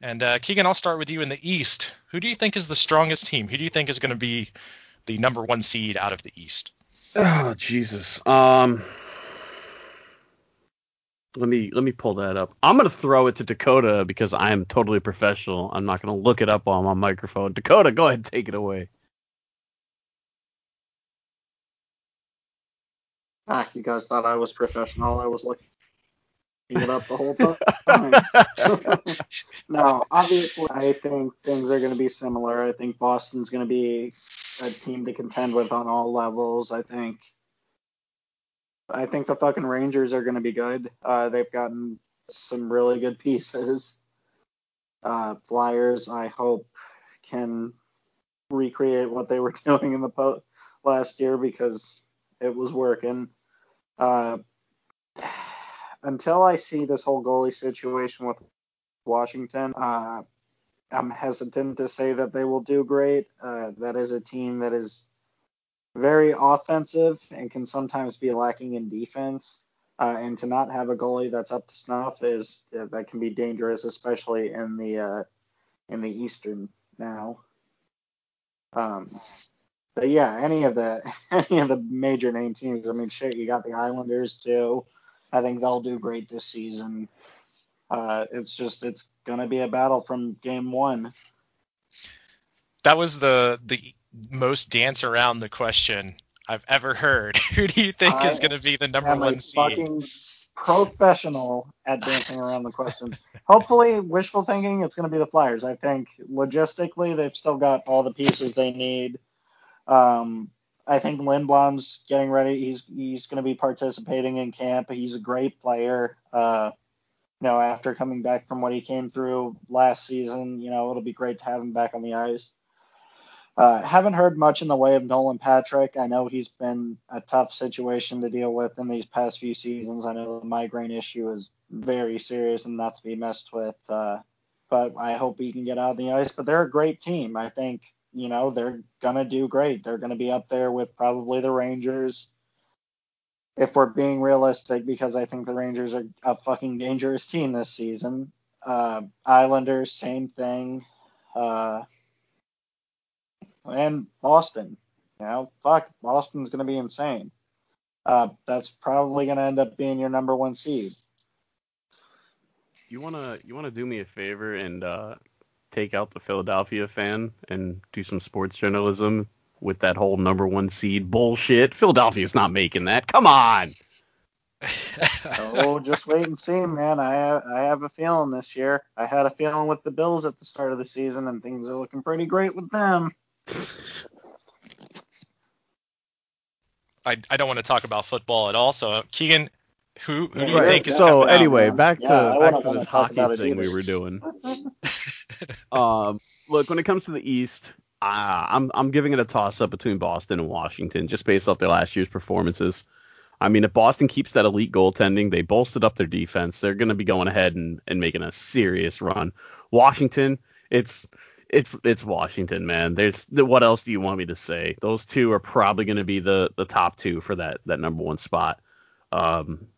Speaker 2: And uh, Keegan, I'll start with you in the East. Who do you think is the strongest team? Who do you think is going to be the number one seed out of the East?
Speaker 3: Oh Jesus. Um. Let me let me pull that up. I'm gonna throw it to Dakota because I am totally professional. I'm not gonna look it up on my microphone. Dakota, go ahead and take it away.
Speaker 1: Ah, you guys thought I was professional. I was looking it up the whole time. no, obviously, I think things are going to be similar. I think Boston's going to be a team to contend with on all levels. I think I think the fucking Rangers are going to be good. Uh, they've gotten some really good pieces. Uh, Flyers, I hope, can recreate what they were doing in the po- last year because it was working. Uh, until I see this whole goalie situation with Washington, uh, I'm hesitant to say that they will do great. Uh, that is a team that is very offensive and can sometimes be lacking in defense. Uh, and to not have a goalie that's up to snuff is uh, that can be dangerous, especially in the uh, in the Eastern now. Um, but yeah, any of the any of the major name teams. I mean, shit, you got the Islanders too. I think they'll do great this season. Uh, it's just it's gonna be a battle from game one.
Speaker 2: That was the the most dance around the question I've ever heard. Who do you think
Speaker 1: I
Speaker 2: is going to be the number one seed?
Speaker 1: fucking professional at dancing around the question. Hopefully, wishful thinking, it's going to be the Flyers. I think logistically, they've still got all the pieces they need. Um, I think Lindblom's getting ready. He's he's going to be participating in camp. He's a great player. Uh, you know, after coming back from what he came through last season, you know, it'll be great to have him back on the ice. Uh, haven't heard much in the way of Nolan Patrick. I know he's been a tough situation to deal with in these past few seasons. I know the migraine issue is very serious and not to be messed with. Uh, but I hope he can get out on the ice. But they're a great team. I think, you know, they're going to do great. They're going to be up there with probably the Rangers. If we're being realistic, because I think the Rangers are a fucking dangerous team this season. Uh, Islanders, same thing. Uh, and Boston. You know, fuck, Boston's going to be insane. Uh, that's probably going to end up being your number one seed.
Speaker 3: You wanna you wanna do me a favor and uh, take out the Philadelphia fan and do some sports journalism with that whole number one seed bullshit. Philadelphia's not making that. Come on.
Speaker 1: oh, just wait and see, man. I have, I have a feeling this year. I had a feeling with the Bills at the start of the season, and things are looking pretty great with them.
Speaker 2: I, I don't want to talk about football at all. So Keegan, who, who do you
Speaker 1: Right.
Speaker 2: think is
Speaker 3: so
Speaker 1: coming out,
Speaker 3: anyway, back to
Speaker 1: Yeah,
Speaker 3: back to this hockey
Speaker 1: about it
Speaker 3: thing we were doing. Um, look, when it comes to the East, uh, I'm I'm giving it a toss up between Boston and Washington, just based off their last year's performances. I mean, if Boston keeps that elite goaltending, they bolstered up their defense. They're going to be going ahead and, and making a serious run. Washington, it's it's it's Washington, man. There's what else do you want me to say? Those two are probably going to be the the top two for that that number one spot. Um,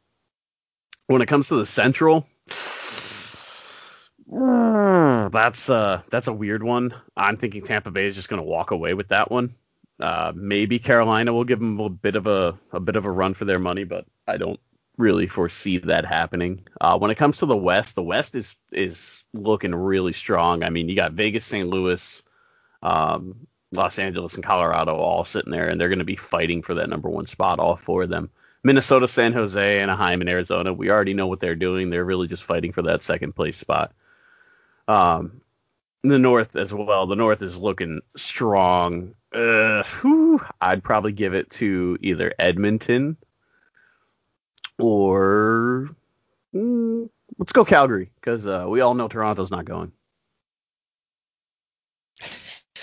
Speaker 3: when it comes to the Central, that's uh that's a weird one. I'm thinking Tampa Bay is just going to walk away with that one. Uh, maybe Carolina will give them a bit of a a bit of a run for their money, but I don't really foresee that happening. Uh, when it comes to the West, the West is is looking really strong. I mean, you got Vegas, St. Louis, um, Los Angeles, and Colorado all sitting there, and they're going to be fighting for that number one spot, all four of them. Minnesota, San Jose, Anaheim, and Arizona. We already know what they're doing. They're really just fighting for that second place spot. Um, the North as well. The North is looking strong. Uh, whew, I'd probably give it to either Edmonton or mm, let's go Calgary because uh, we all know Toronto's not going.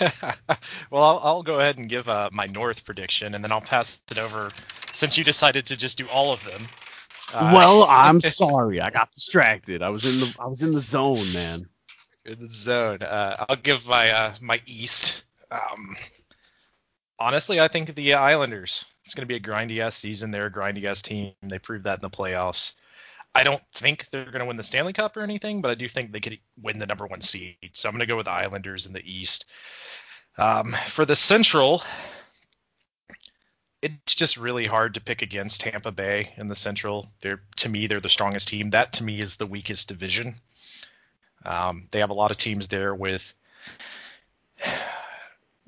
Speaker 2: well, I'll, I'll go ahead and give uh, my North prediction, and then I'll pass it over since you decided to just do all of them. Uh,
Speaker 3: well, I'm sorry, I got distracted. I was in the I was in the zone, man.
Speaker 2: In the zone. Uh, I'll give my uh, my East. Um, honestly, I think the Islanders. It's going to be a grindy ass season. They're a grindy ass team. They proved that in the playoffs. I don't think they're going to win the Stanley Cup or anything, but I do think they could win the number one seed. So I'm going to go with the Islanders in the East. Um, for the Central, it's just really hard to pick against Tampa Bay in the Central. They're to me they're the strongest team. That to me is the weakest division. Um, they have a lot of teams there with,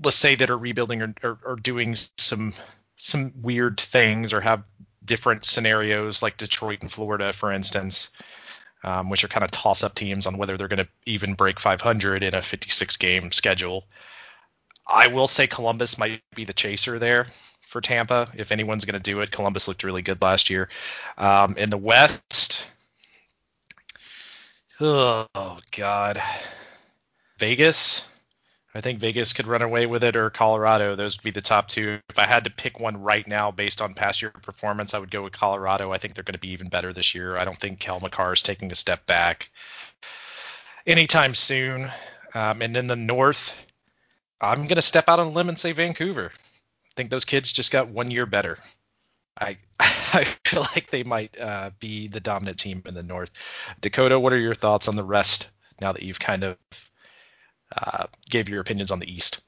Speaker 2: let's say that are rebuilding or, or, or doing some some weird things or have different scenarios like Detroit and Florida, for instance, um, which are kind of toss up teams on whether they're going to even break 500 in a 56 game schedule. I will say Columbus might be the chaser there for Tampa. If anyone's going to do it, Columbus looked really good last year. Um, in the West, oh, God, Vegas. I think Vegas could run away with it or Colorado. Those would be the top two. If I had to pick one right now based on past year performance, I would go with Colorado. I think they're going to be even better this year. I don't think Cale Makar is taking a step back anytime soon. Um, and in the North, I'm going to step out on a limb and say Vancouver. I think those kids just got one year better. I I feel like they might uh, be the dominant team in the North. Dakota, what are your thoughts on the rest now that you've kind of uh, gave your opinions on the East?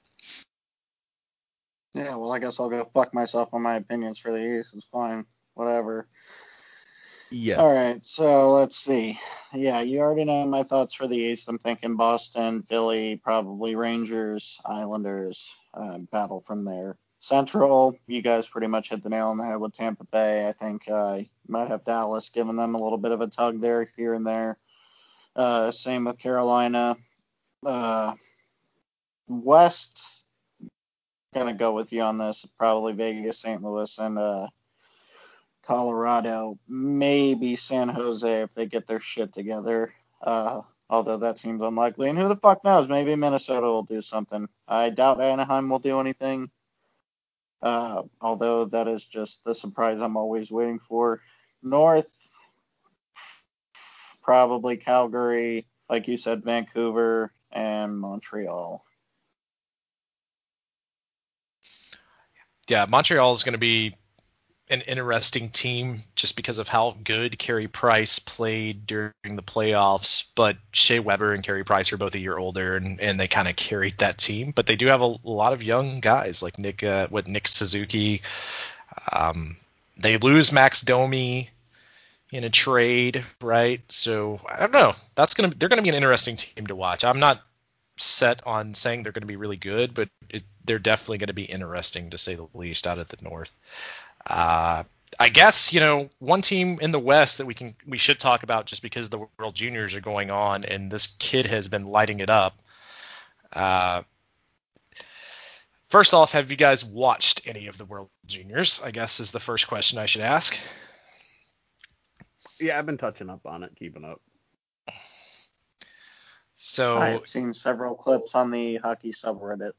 Speaker 1: Yeah, well, I guess I'll go fuck myself on my opinions for the East. It's fine, whatever.
Speaker 3: Yes.
Speaker 1: All right, so let's see. Yeah, you already know my thoughts for the East. I'm thinking Boston, Philly, probably Rangers, Islanders, uh, battle from there. Central, you guys pretty much hit the nail on the head with Tampa Bay. I think uh, you might have Dallas giving them a little bit of a tug there, here and there. Uh, same with Carolina. Uh, West, gonna go with you on this. Probably Vegas, St. Louis, and uh, Colorado. Maybe San Jose if they get their shit together. Uh, although that seems unlikely. And who the fuck knows? Maybe Minnesota will do something. I doubt Anaheim will do anything. Uh, although that is just the surprise I'm always waiting for. North, probably Calgary, like you said, Vancouver and Montreal.
Speaker 2: Yeah, Montreal is going to be an interesting team just because of how good Carey Price played during the playoffs. But Shea Weber and Carey Price are both a year older, and, and they kind of carried that team. But they do have a, a lot of young guys like Nick, uh, with Nick Suzuki. Um, they lose Max Domi in a trade, right? So I don't know. That's gonna they're gonna be an interesting team to watch. I'm not set on saying they're going to be really good, but it, they're definitely going to be interesting to say the least out of the North. Uh, I guess you know one team in the West that we can we should talk about just because the World Juniors are going on and this kid has been lighting it up. Uh, first off, have you guys watched any of the World Juniors? I guess is the first question I should ask.
Speaker 3: Yeah, I've been touching up on it, keeping up.
Speaker 2: So
Speaker 1: I've seen several clips on the hockey subreddit.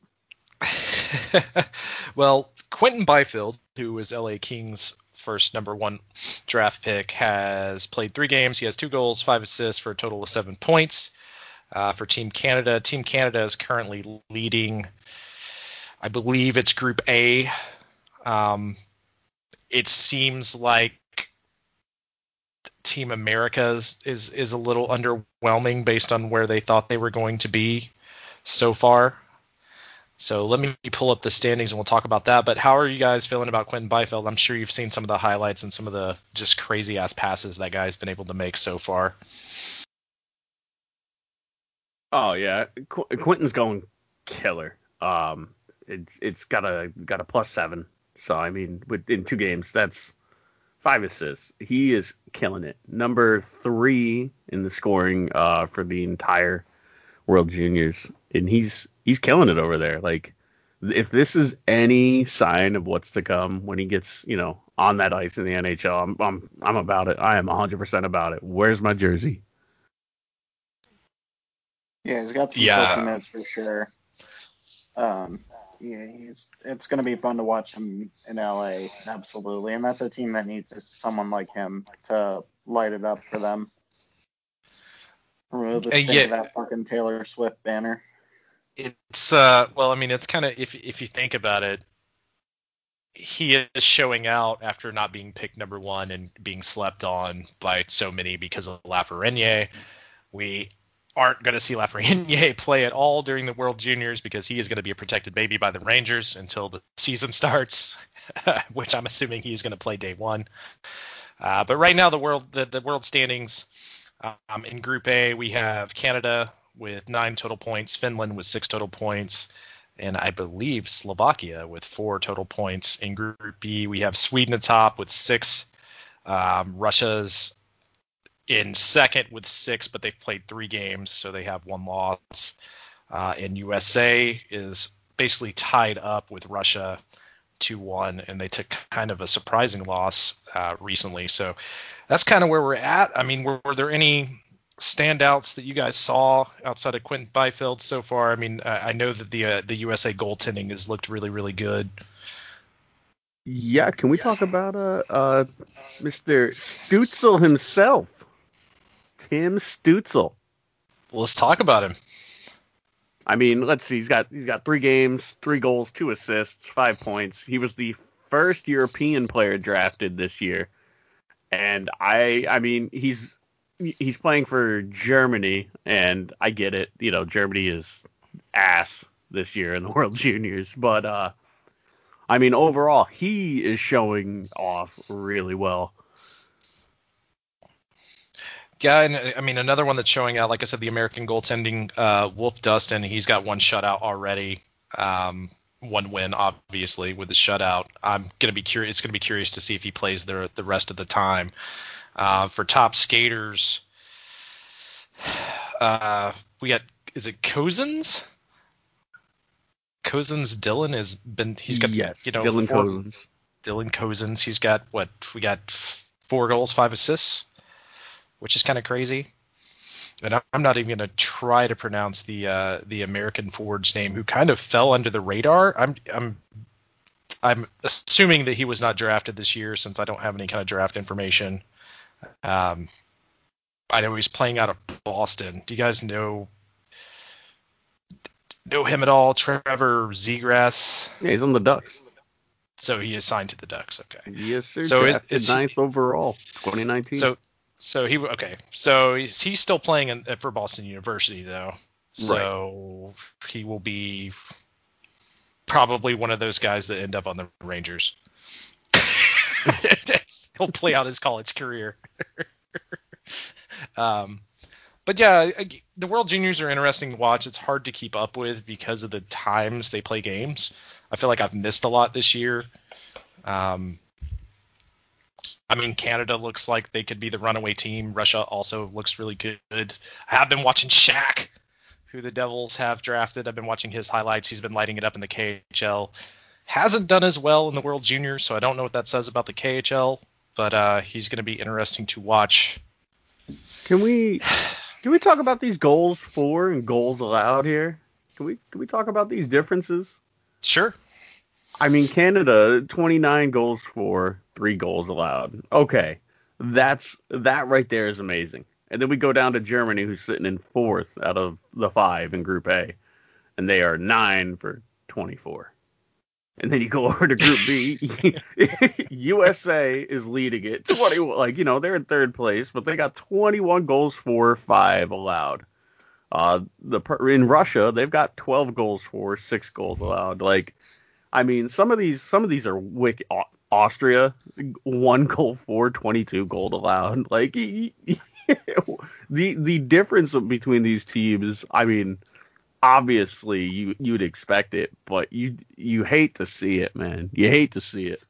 Speaker 2: well, Quinton Byfield, who was LA Kings' first number one draft pick, has played three games. He has two goals, five assists for a total of seven points uh, for Team Canada. Team Canada is currently leading, I believe it's Group A. Um, it seems like Team America's is is a little underwhelming based on where they thought they were going to be so far. So let me pull up the standings and we'll talk about that. But how are you guys feeling about Quinton Byfield? I'm sure you've seen some of the highlights and some of the just crazy ass passes that guy's been able to make so far.
Speaker 3: Oh yeah, Qu- Quinton's going killer. Um, it's it's got a got a plus seven. So I mean, within two games, that's five assists. He is killing it. Number three in the scoring uh, for the entire World Juniors, and he's he's killing it over there. Like if this is any sign of what's to come when he gets you know on that ice in the NHL, I'm I'm I'm about it. I am 100% about it. Where's my jersey?
Speaker 1: Yeah, he's got some
Speaker 2: Yeah.
Speaker 1: yeah. minutes for sure. Um, yeah, he's, it's going to be fun to watch him in LA, absolutely. And that's a team that needs someone like him to light it up for them. Remove the
Speaker 2: Uh, yeah.
Speaker 1: of that fucking Taylor Swift banner.
Speaker 2: It's uh well, I mean, it's kind of if if you think about it, he is showing out after not being picked number one and being slept on by so many because of Lafreniere. We aren't going to see Lafreniere play at all during the World Juniors because he is going to be a protected baby by the Rangers until the season starts, which I'm assuming he's going to play day one. Uh, but right now, the world the, the world standings um, in Group A, we have Canada with nine total points, Finland with six total points, and I believe Slovakia with four total points. In Group B, we have Sweden atop with six. Um, Russia's in second with six, but they've played three games, so they have one loss. Uh, and USA is basically tied up with Russia 2 1, and they took kind of a surprising loss uh, recently. So that's kind of where we're at. I mean, were, were, there any standouts that you guys saw outside of Quinton Byfield so far? I mean, I, I know that the uh, the USA goaltending has looked really, really good.
Speaker 3: Yeah, can we talk about uh, uh Mr. Stutzel himself, Tim Stützle?
Speaker 2: let's talk about him.
Speaker 3: I mean, let's see. He's got he's got three games, three goals, two assists, five points. He was the first European player drafted this year, and I I mean he's he's playing for Germany, and I get it. You know, Germany is ass this year in the World Juniors, but uh, I mean overall he is showing off really well.
Speaker 2: Yeah, and I mean another one that's showing out, like I said, the American goaltending, uh, Wolf Dustin. He's got one shutout already, um, one win, obviously with the shutout. I'm gonna be curious. It's gonna be curious to see if he plays the the rest of the time. Uh, for top skaters, uh, we got is it Cozens? Cozens Dylan has been he's got
Speaker 3: yes,
Speaker 2: you know
Speaker 3: Dylan
Speaker 2: four,
Speaker 3: Cozens.
Speaker 2: Dylan Cozens. He's got what we got four goals, five assists which is kind of crazy. And I'm not even going to try to pronounce the uh, the American forward's name, who kind of fell under the radar. I'm I'm I'm assuming that he was not drafted this year, since I don't have any kind of draft information. Um, I know he's playing out of Boston. Do you guys know know him at all? Trevor Zegras.
Speaker 3: Yeah, he's on the Ducks.
Speaker 2: So he is signed to the Ducks. Okay.
Speaker 3: Yes, sir.
Speaker 2: So
Speaker 3: Drafted
Speaker 2: is,
Speaker 3: ninth overall, 2019.
Speaker 2: So so he okay. So he's, he's still playing in, for Boston University though. So right. he will be probably one of those guys that end up on the Rangers. He'll play out his college career. um, but yeah, the World Juniors are interesting to watch. It's hard to keep up with because of the times they play games. I feel like I've missed a lot this year. Um, I mean, Canada looks like they could be the runaway team. Russia also looks really good. I have been watching Shaq, who the Devils have drafted. I've been watching his highlights. He's been lighting it up in the KHL. Hasn't done as well in the World Juniors, so I don't know what that says about the KHL. But uh, he's going to be interesting to watch.
Speaker 3: Can we can we talk about these goals for and goals allowed here? Can we can we talk about these differences?
Speaker 2: Sure.
Speaker 3: I mean, Canada, 29 goals for, three goals allowed. Okay, that's that right there is amazing. And then we go down to Germany, who's sitting in fourth out of the five in Group A, and they are nine for 24. And then you go over to Group B. USA is leading it 20. Like you know they're in third place, but they got 21 goals for, five allowed. Uh, the in Russia they've got 12 goals for, six goals allowed. Like I mean, some of these some of these are wicked. Austria, one goal for, 22 gold allowed. Like the the difference between these teams, I mean, obviously you you'd expect it, but you you hate to see it, man. You hate to see it.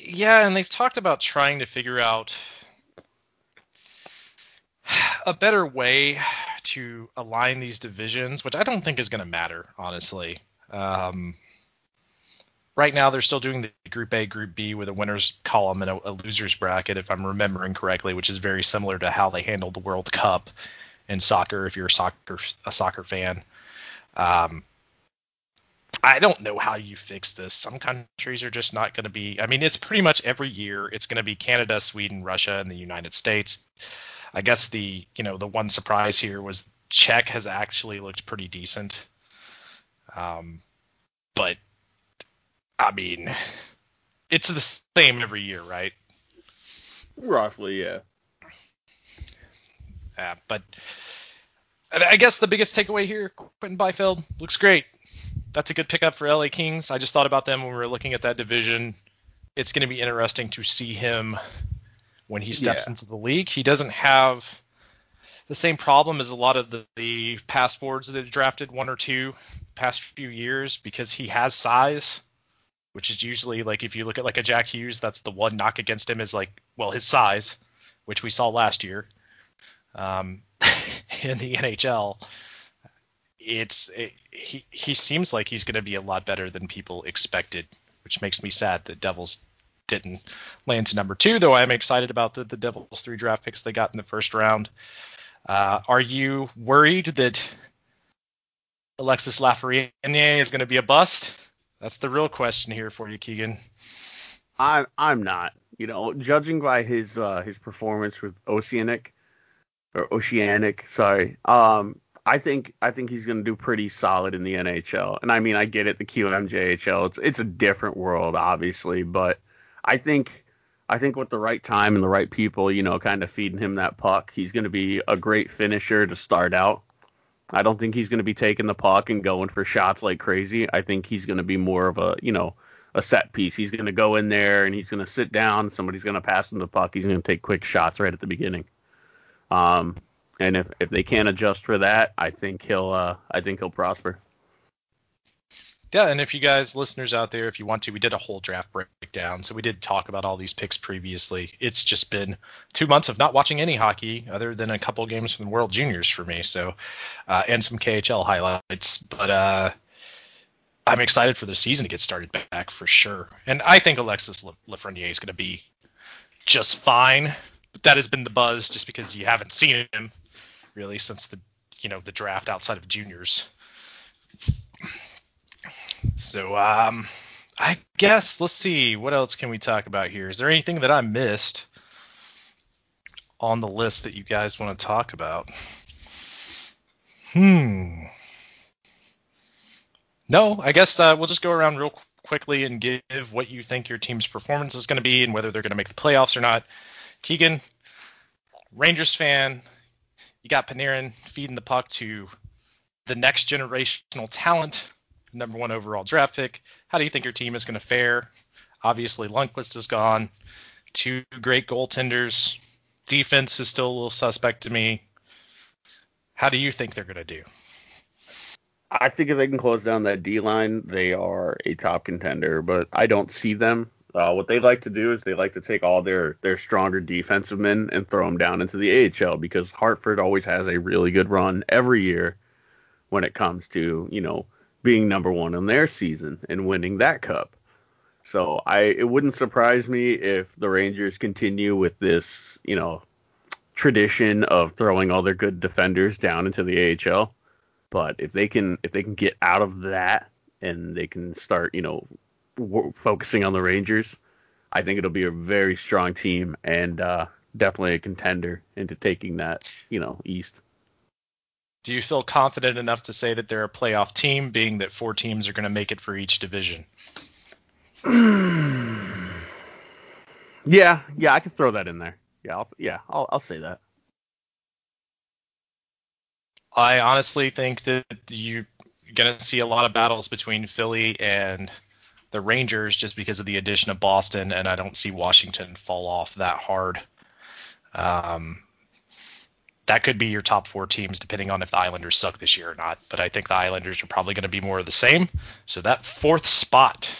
Speaker 2: Yeah, and they've talked about trying to figure out a better way to align these divisions, which I don't think is going to matter, honestly. Um, right now they're still doing the Group A, Group B with a winners column and a, a losers bracket, if I'm remembering correctly, which is very similar to how they handled the World Cup in soccer. If you're a soccer a soccer fan, um, I don't know how you fix this. Some countries are just not going to be. I mean, it's pretty much every year. It's going to be Canada, Sweden, Russia, and the United States. I guess the you know the one surprise here was Czech has actually looked pretty decent. Um, but I mean, it's the same every year, right?
Speaker 3: Roughly, yeah.
Speaker 2: Yeah, but I guess the biggest takeaway here, Quinton Byfield looks great. That's a good pickup for LA Kings. I just thought about them when we were looking at that division. It's going to be interesting to see him when he steps
Speaker 3: Yeah.
Speaker 2: into the league. He doesn't have the same problem as a lot of the, the past forwards that have drafted one or two past few years because he has size, which is usually like if you look at like a Jack Hughes, that's the one knock against him is like well his size, which we saw last year. Um, in the NHL, it's it, he he seems like he's going to be a lot better than people expected, which makes me sad that Devils didn't land to number two. Though I'm excited about the the Devils three draft picks they got in the first round. Uh, are you worried that Alexis Lafreniere is going to be a bust? That's the real question here for you, Keegan.
Speaker 3: I'm I'm not. You know, judging by his uh, his performance with Oceanic or Oceanic, sorry. Um, I think I think he's going to do pretty solid in the NHL. And I mean, I get it, the QMJHL. It's it's a different world, obviously, but I think I think with the right time and the right people, you know, kind of feeding him that puck, he's going to be a great finisher to start out. I don't think he's going to be taking the puck and going for shots like crazy. I think he's going to be more of a, you know, a set piece. He's going to go in there and he's going to sit down. Somebody's going to pass him the puck. He's going to take quick shots right at the beginning. Um, and if if they can't adjust for that, I think he'll uh, I think he'll prosper.
Speaker 2: Yeah, and if you guys, listeners out there, if you want to, we did a whole draft breakdown. So we did talk about all these picks previously. It's just been two months of not watching any hockey other than a couple games from the World Juniors for me. So, uh, and some KHL highlights. But uh, I'm excited for the season to get started back for sure. And I think Alexis La- Lafreniere is going to be just fine. But that has been the buzz just because you haven't seen him really since the you know the draft outside of juniors. So um, I guess let's see what else can we talk about here. Is there anything that I missed on the list that you guys want to talk about? Hmm. No, I guess uh, we'll just go around real quickly and give what you think your team's performance is going to be and whether they're going to make the playoffs or not. Keegan, Rangers fan, you got Panarin feeding the puck to the next generational talent, number one overall draft pick. How do you think your team is going to fare? Obviously, Lundqvist is gone. Two great goaltenders. Defense is still a little suspect to me. How do you think they're going to do?
Speaker 3: I think if they can close down that D line, they are a top contender. But I don't see them. Uh, what they like to do is they like to take all their their stronger defensive men and throw them down into the AHL because Hartford always has a really good run every year when it comes to you know being number one in their season and winning that cup. So I it wouldn't surprise me if the Rangers continue with this you know tradition of throwing all their good defenders down into the AHL. But if they can if they can get out of that and they can start you know w- focusing on the Rangers, I think it'll be a very strong team and uh, definitely a contender into taking that you know East.
Speaker 2: Do you feel confident enough to say that they're a playoff team, being that four teams are going to make it for each division?
Speaker 3: yeah, yeah, I can throw that in there. Yeah, I'll, yeah, I'll, I'll say that.
Speaker 2: I honestly think that you're going to see a lot of battles between Philly and the Rangers just because of the addition of Boston, and I don't see Washington fall off that hard. Um, that could be your top four teams, depending on if the Islanders suck this year or not. But I think the Islanders are probably going to be more of the same. So that fourth spot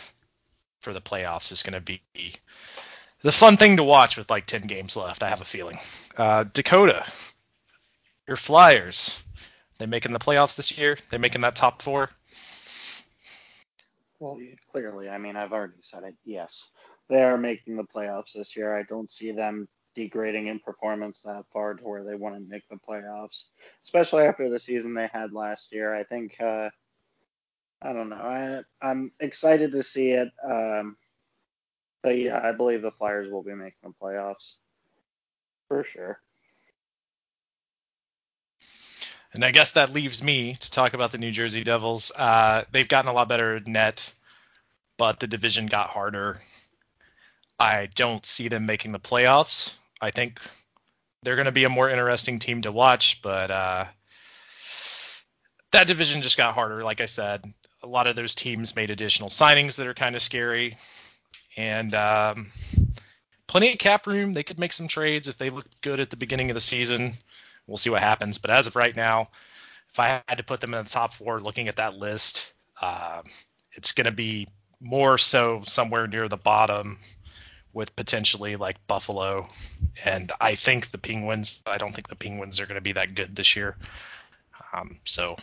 Speaker 2: for the playoffs is going to be the fun thing to watch with like 10 games left. I have a feeling. Uh, Dakota, your Flyers. They making the playoffs this year? They making that top four?
Speaker 1: Well, clearly, I mean, I've already said it. Yes, they are making the playoffs this year. I don't see them degrading in performance that far to where they wouldn't make the playoffs, especially after the season they had last year. I think, uh, I don't know. I, I'm excited to see it. Um, but yeah, I believe the Flyers will be making the playoffs for sure.
Speaker 2: And I guess that leaves me to talk about the New Jersey Devils. Uh, they've gotten a lot better net. but the division got harder. I don't see them making the playoffs. I think they're going to be a more interesting team to watch, but uh, that division just got harder. Like I said, a lot of those teams made additional signings that are kind of scary, and um, plenty of cap room. They could make some trades if they look good at the beginning of the season. We'll see what happens. But as of right now, if I had to put them in the top four, looking at that list, uh, it's going to be more so somewhere near the bottom with potentially like Buffalo. And I think the Penguins, I don't think the Penguins are going to be that good this year. Um, so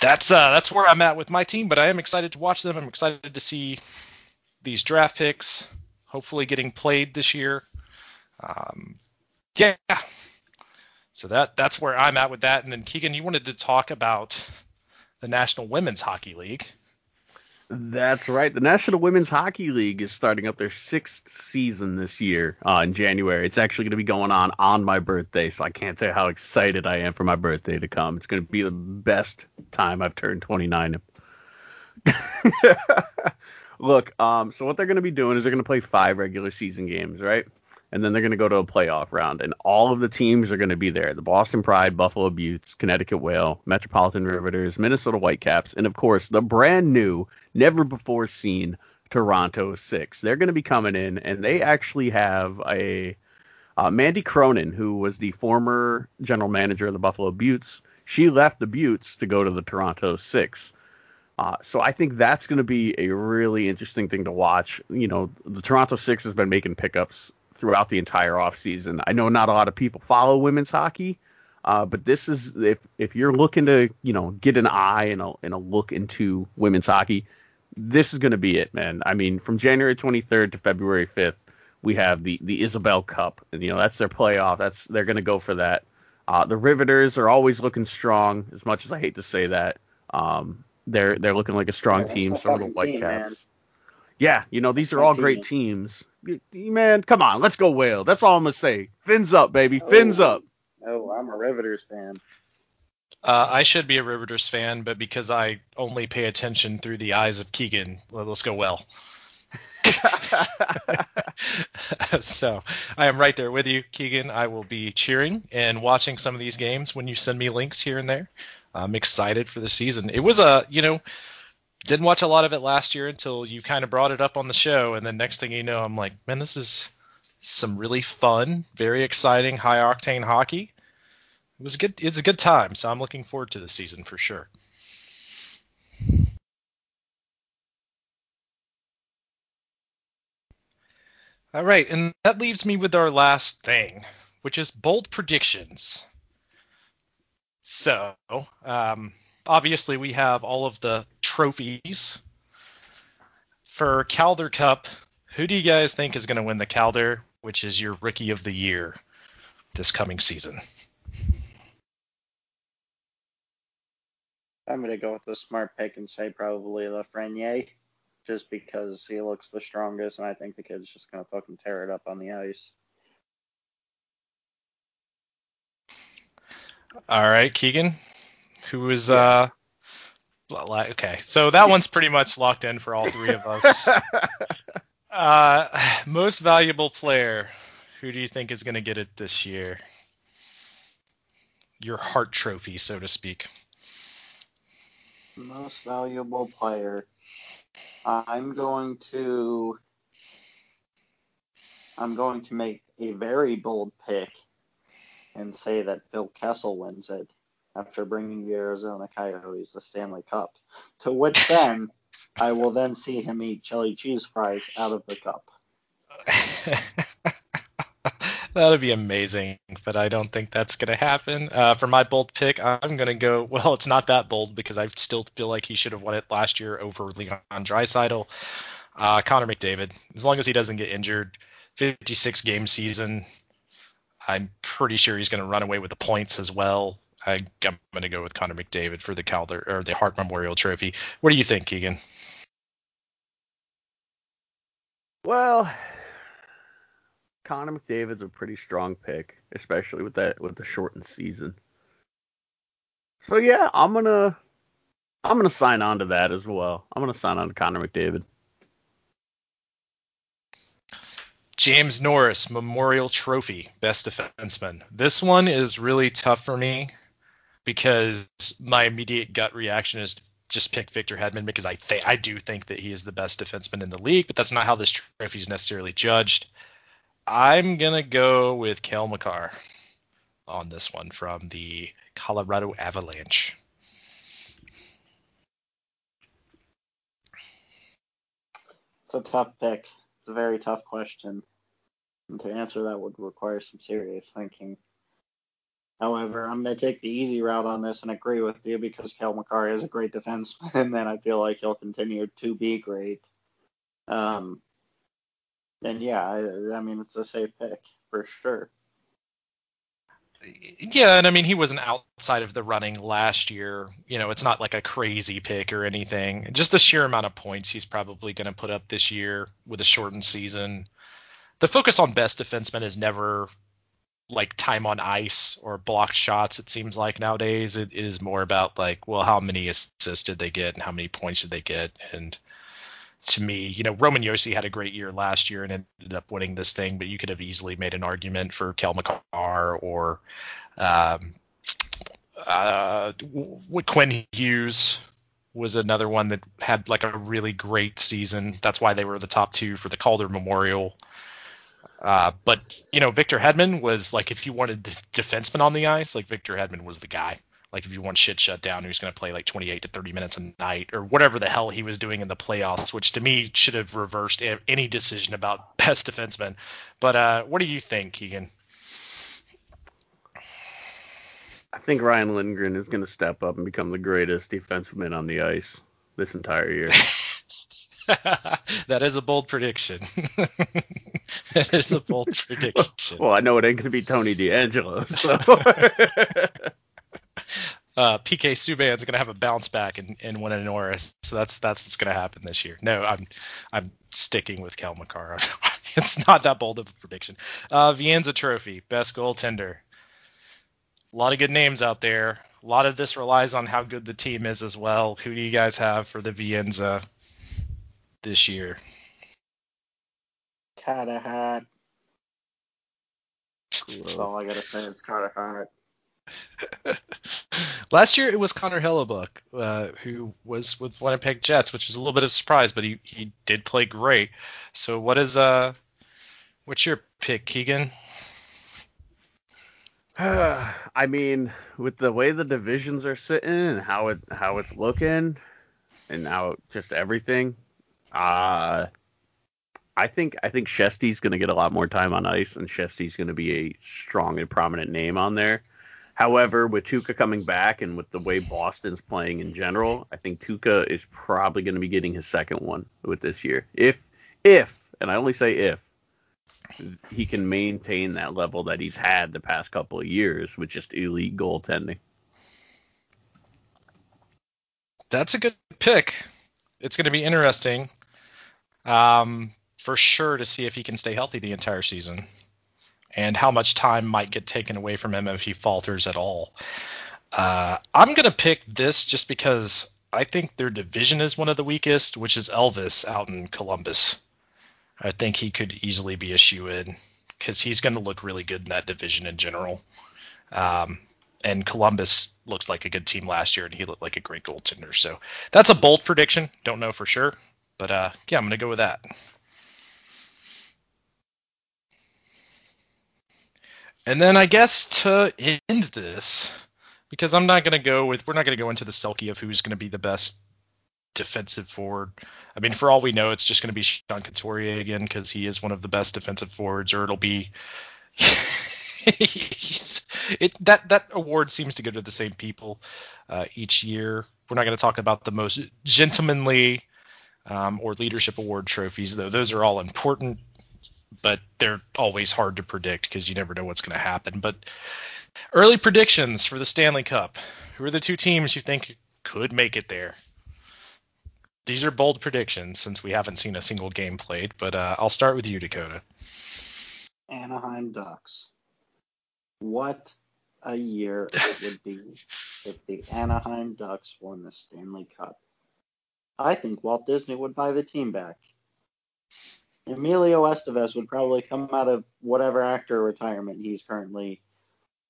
Speaker 2: that's uh, that's where I'm at with my team, but I am excited to watch them. I'm excited to see these draft picks hopefully getting played this year. Um, yeah. So that that's where I'm at with that. And then Keegan, you wanted to talk about the National Women's Hockey League.
Speaker 3: That's right. The National Women's Hockey League is starting up their sixth season this year uh, in January. It's actually going to be going on on my birthday, so I can't say how excited I am for my birthday to come. It's going to be the best time I've turned 29. Look, um, so what they're going to be doing is they're going to play five regular season games, right? And then they're going to go to a playoff round, and all of the teams are going to be there: the Boston Pride, Buffalo Beauts, Connecticut Whale, Metropolitan Riveters, Minnesota Whitecaps, and of course the brand new, never before seen Toronto Six. They're going to be coming in, and they actually have a uh, Mandy Cronin, who was the former general manager of the Buffalo Beauts. She left the Beauts to go to the Toronto Six. Uh, so I think that's going to be a really interesting thing to watch. You know, the Toronto Six has been making pickups throughout the entire offseason. I know not a lot of people follow women's hockey, uh, but this is if if you're looking to you know get an eye and a, and a look into women's hockey, this is going to be it, man. I mean, from January 23rd to February 5th, we have the the Isobel Cup, and you know that's their playoff. That's they're going to go for that. Uh, the Riveters are always looking strong, as much as I hate to say that. Um, they're they're looking like a strong
Speaker 1: Yeah,
Speaker 3: team.
Speaker 1: that's a
Speaker 3: So are the
Speaker 1: fucking team,
Speaker 3: Whitecaps. Yeah, you know these are all great teams. Y- Man, come on, let's go whale. That's all I'm gonna say. Fins up, baby. Fins
Speaker 1: Oh.
Speaker 3: up.
Speaker 1: Oh, I'm a Riveters fan.
Speaker 2: Uh, I should be a Riveters fan, but because I only pay attention through the eyes of Keegan, let's go well. so I am right there with you, Keegan. I will be cheering and watching some of these games when you send me links here and there. I'm excited for the season. It was a, you know, didn't watch a lot of it last year until you kind of brought it up on the show, and then next thing you know, I'm like, man, this is some really fun, very exciting, high octane hockey. It was a good, it's a good time, so I'm looking forward to the season for sure. All right, and that leaves me with our last thing, which is bold predictions. So, um, obviously, we have all of the trophies for Calder Cup. Who do you guys think is going to win the Calder, which is your Rookie of the Year this coming season?
Speaker 1: I'm gonna go with the smart pick and say probably Lafreniere, just because he looks the strongest, and I think the kid's just gonna fucking tear it up on the ice.
Speaker 2: All right, Keegan, who is uh, okay, so that one's pretty much locked in for all three of us. Uh, most valuable player. Who do you think is going to get it this year? Your Hart trophy, so to speak.
Speaker 1: Most valuable player. I'm going to. I'm going to make a very bold pick and say that Phil Kessel wins it after bringing the Arizona Coyotes the Stanley Cup. To which then I will then see him eat chili cheese fries out of the cup.
Speaker 2: That'd be amazing, but I don't think that's going to happen. Uh, for my bold pick, I'm going to go. Well, it's not that bold because I still feel like he should have won it last year over Leon Draisaitl. Uh, Connor McDavid, as long as he doesn't get injured, 56 game season. I'm pretty sure he's going to run away with the points as well. I, am going to go with Connor McDavid for the Calder or the Hart Memorial Trophy. What do you think, Keegan?
Speaker 3: Well, Connor McDavid's a pretty strong pick, especially with that with the shortened season. So yeah, I'm gonna I'm gonna sign on to that as well. I'm gonna sign on to Connor McDavid.
Speaker 2: James Norris Memorial Trophy, Best Defenseman. This one is really tough for me because my immediate gut reaction is just pick Victor Hedman because I think I do think that he is the best defenseman in the league, but that's not how this trophy is necessarily judged. I'm gonna go with Cale Makar on this one from the Colorado Avalanche.
Speaker 1: It's a tough pick. It's a very tough question. And to answer that would require some serious thinking. However, I'm going to take the easy route on this and agree with you because Cale Makar is a great defenseman, and then I feel like he'll continue to be great. Um, and yeah, I, I mean, it's a safe pick for sure.
Speaker 2: Yeah, and I mean he wasn't outside of the running last year. You know, it's not like a crazy pick or anything. Just the sheer amount of points he's probably going to put up this year with a shortened season. The focus on best defenseman is never like time on ice or blocked shots. It seems like nowadays it, it is more about like, well, how many assists did they get and how many points did they get? And to me, you know, Roman Josi had a great year last year and ended up winning this thing, but you could have easily made an argument for Cale Makar or um, uh, Quinn Hughes was another one that had like a really great season. That's why they were the top two for the Calder Memorial. Uh, but you know, Victor Hedman was like if you wanted the defenseman on the ice, like Victor Hedman was the guy. Like if you want shit shut down, he was going to play like 28 to 30 minutes a night or whatever the hell he was doing in the playoffs, which to me should have reversed any decision about best defenseman. But uh, what do you think, Keegan?
Speaker 3: I think Ryan Lindgren is going to step up and become the greatest defenseman on the ice this entire year.
Speaker 2: that is a bold prediction. that is a bold prediction.
Speaker 3: Well, I know it ain't going to be Tony DeAngelo, so.
Speaker 2: uh, PK Subban's going to have a bounce back and, and win a Norris. So that's that's what's going to happen this year. No, I'm I'm sticking with Cale Makar. it's not that bold of a prediction. Uh, Vezina Trophy, best goaltender. A lot of good names out there. A lot of this relies on how good the team is as well. Who do you guys have for the Vezina this year?
Speaker 1: Carter Hart. That's all I gotta say. It's Carter Hart.
Speaker 2: Last year it was Connor Hellebuyck, uh, who was with Winnipeg Jets, which was a little bit of a surprise, but he, he did play great. So what is uh what's your pick, Keegan?
Speaker 3: I mean, with the way the divisions are sitting and how it how it's looking, and now just everything, uh, I think I think Shesty's going to get a lot more time on ice, and Shesty's going to be a strong and prominent name on there. However, with Tuukka coming back and with the way Boston's playing in general, I think Tuukka is probably going to be getting his second one with this year. If if, and I only say if, he can maintain that level that he's had the past couple of years with just elite goaltending.
Speaker 2: That's a good pick. It's going to be interesting, um, for sure, to see if he can stay healthy the entire season and how much time might get taken away from him if he falters at all. Uh, I'm going to pick this just because I think their division is one of the weakest, which is Elvis out in Columbus. I think he could easily be a shoe in because he's going to look really good in that division in general. Um, and Columbus looked like a good team last year, and he looked like a great goaltender. So that's a bold prediction. Don't know for sure, but uh, yeah, I'm to go with that. And then I guess to end this, because I'm not to go with, we're not to go into the Selke of who's to be the best defensive forward. I mean, for all we know, it's just going to be Sean Couturier again because he is one of the best defensive forwards, or it'll be. it that that award seems to go to the same people uh, each year. We're not going to talk about the most gentlemanly um, or leadership award trophies, though those are all important but they're always hard to predict because you never know what's going to happen. But early predictions for the Stanley Cup. Who are the two teams you think could make it there? These are bold predictions since we haven't seen a single game played, but uh, I'll start with you, Dakota.
Speaker 1: Anaheim Ducks. What a year it would be if the Anaheim Ducks won the Stanley Cup. I think Walt Disney would buy the team back. Emilio Estevez would probably come out of whatever actor retirement he's currently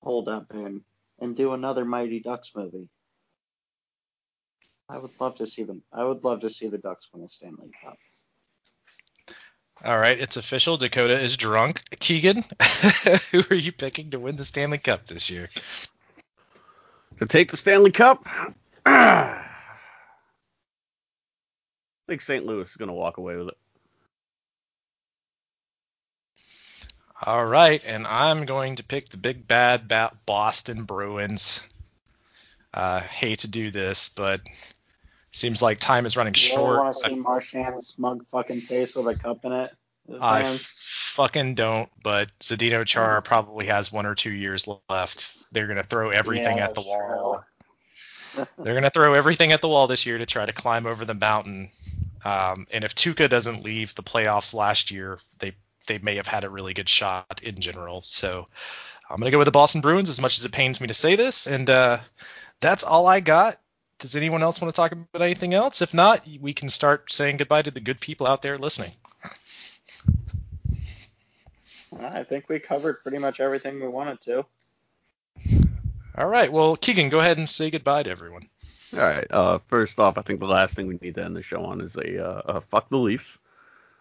Speaker 1: holed up in and do another Mighty Ducks movie. I would love to see them. I would love to see the Ducks win a Stanley Cup.
Speaker 2: All right, it's official. Dakota is drunk. Keegan, who are you picking to win the Stanley Cup this year?
Speaker 3: To take the Stanley Cup, I think St. Louis is going to walk away with it.
Speaker 2: All right, and I'm going to pick the big bad Boston Bruins. Uh, hate to do this, but seems like time is running
Speaker 1: You
Speaker 2: short.
Speaker 1: want to see Marchand's smug fucking face with a cup in it? His
Speaker 2: I
Speaker 1: hands?
Speaker 2: fucking don't, but Zdeno Chara probably has one or two years left. They're gonna throw everything
Speaker 1: Yeah,
Speaker 2: at the
Speaker 1: that's
Speaker 2: wall. They're gonna throw everything at the wall this year to try to climb over the mountain. Um, and if Tuukka doesn't leave the playoffs last year, they they may have had a really good shot in general. So I'm gonna go with the Boston Bruins, as much as it pains me to say this. And uh, that's all I got. Does anyone else want to talk about anything else? If not, we can start saying goodbye to the good people out there listening.
Speaker 1: I think we covered pretty much everything we wanted to.
Speaker 2: All right. Well, Keegan, go ahead and say goodbye to everyone.
Speaker 3: All right. Uh, first off, I think the last thing we need to end the show on is a uh, uh, fuck the Leafs.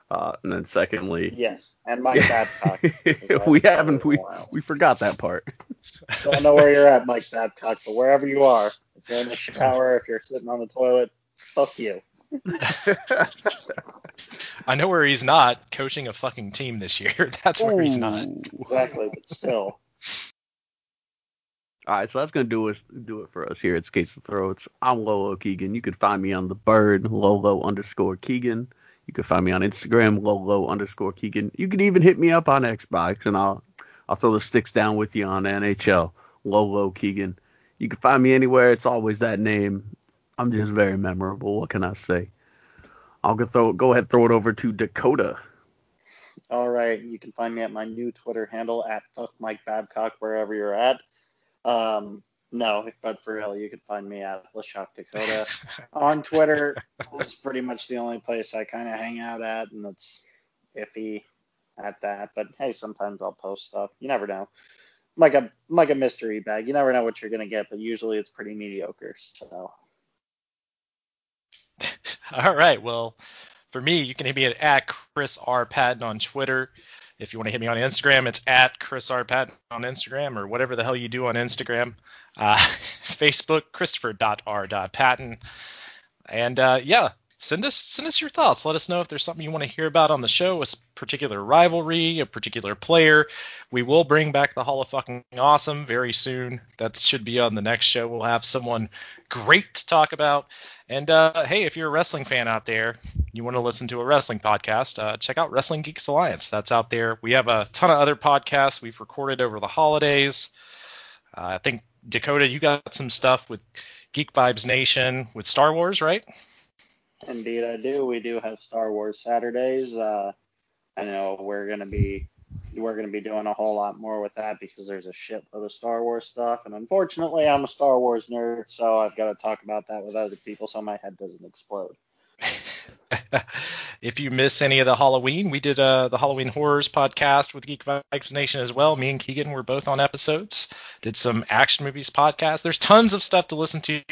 Speaker 3: Uh, and then secondly,
Speaker 1: Yes, and Mike Babcock.
Speaker 3: we haven't we we forgot that part.
Speaker 1: Don't know where you're at, Mike Babcock, but wherever you are, if you're in the shower, if you're sitting on the toilet, fuck you.
Speaker 2: I know where he's not coaching a fucking team this year. That's where he's not.
Speaker 1: Exactly, but still.
Speaker 3: All right, so that's gonna do us do it for us here at Skates the Throats. I'm Lolo Keegan. You can find me on the Bird Lolo underscore Keegan. You can find me on Instagram Lolo underscore Keegan. You can even hit me up on Xbox, and I'll I'll throw the sticks down with you on NHL Lolo Keegan. You can find me anywhere. It's always that name. I'm just very memorable. What can I say? I'll go throw go ahead throw it over to Dakota.
Speaker 1: All right, you can find me at my new Twitter handle at fuck Mike Babcock wherever you're at. Um, no, but for real, you can find me at LaShock Dakota on Twitter. It's pretty much the only place I kind of hang out at, and it's iffy at that. But hey, sometimes I'll post stuff. You never know. Like a like a mystery bag. You never know what you're gonna get, but usually it's pretty mediocre. So
Speaker 2: All right. Well, for me, you can hit me at, at Chris R. Patton on Twitter. If you want to hit me on Instagram, it's at Chris R. Patton on Instagram or whatever the hell you do on Instagram. Uh, Facebook, Christopher.R.Patton. And uh, yeah, send us send us your thoughts. Let us know if there's something you want to hear about on the show, a particular rivalry, a particular player. We will bring back the Hall of Fucking Awesome very soon. That should be on the next show. We'll have someone great to talk about. And uh, hey, if you're a wrestling fan out there, you want to listen to a wrestling podcast, uh, check out Wrestling Geeks Alliance. That's out there. We have a ton of other podcasts we've recorded over the holidays. Uh, I think Dakota, you got some stuff with Geek Vibes Nation with Star Wars, right?
Speaker 1: Indeed, I do. We do have Star Wars Saturdays. Uh, I know we're gonna be we're gonna be doing a whole lot more with that because there's a shitload of Star Wars stuff, and unfortunately, I'm a Star Wars nerd, so I've got to talk about that with other people so my head doesn't explode.
Speaker 2: if you miss any of the Halloween, we did uh, the Halloween Horrors podcast with Geek Vibes Nation as well. Me and Keegan were both on episodes. Did some action movies podcast. There's tons of stuff to listen to.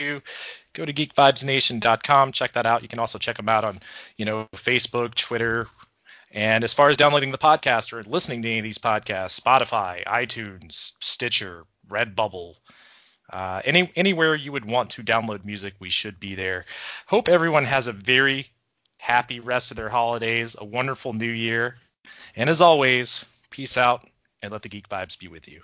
Speaker 2: Go to geekvibesnation.com. Check that out. You can also check them out on, you know, Facebook, Twitter. And as far as downloading the podcast or listening to any of these podcasts, Spotify, iTunes, Stitcher, Redbubble, uh, any anywhere you would want to download music, we should be there. Hope everyone has a very happy rest of their holidays, a wonderful new year, and as always, peace out and let the geek vibes be with you.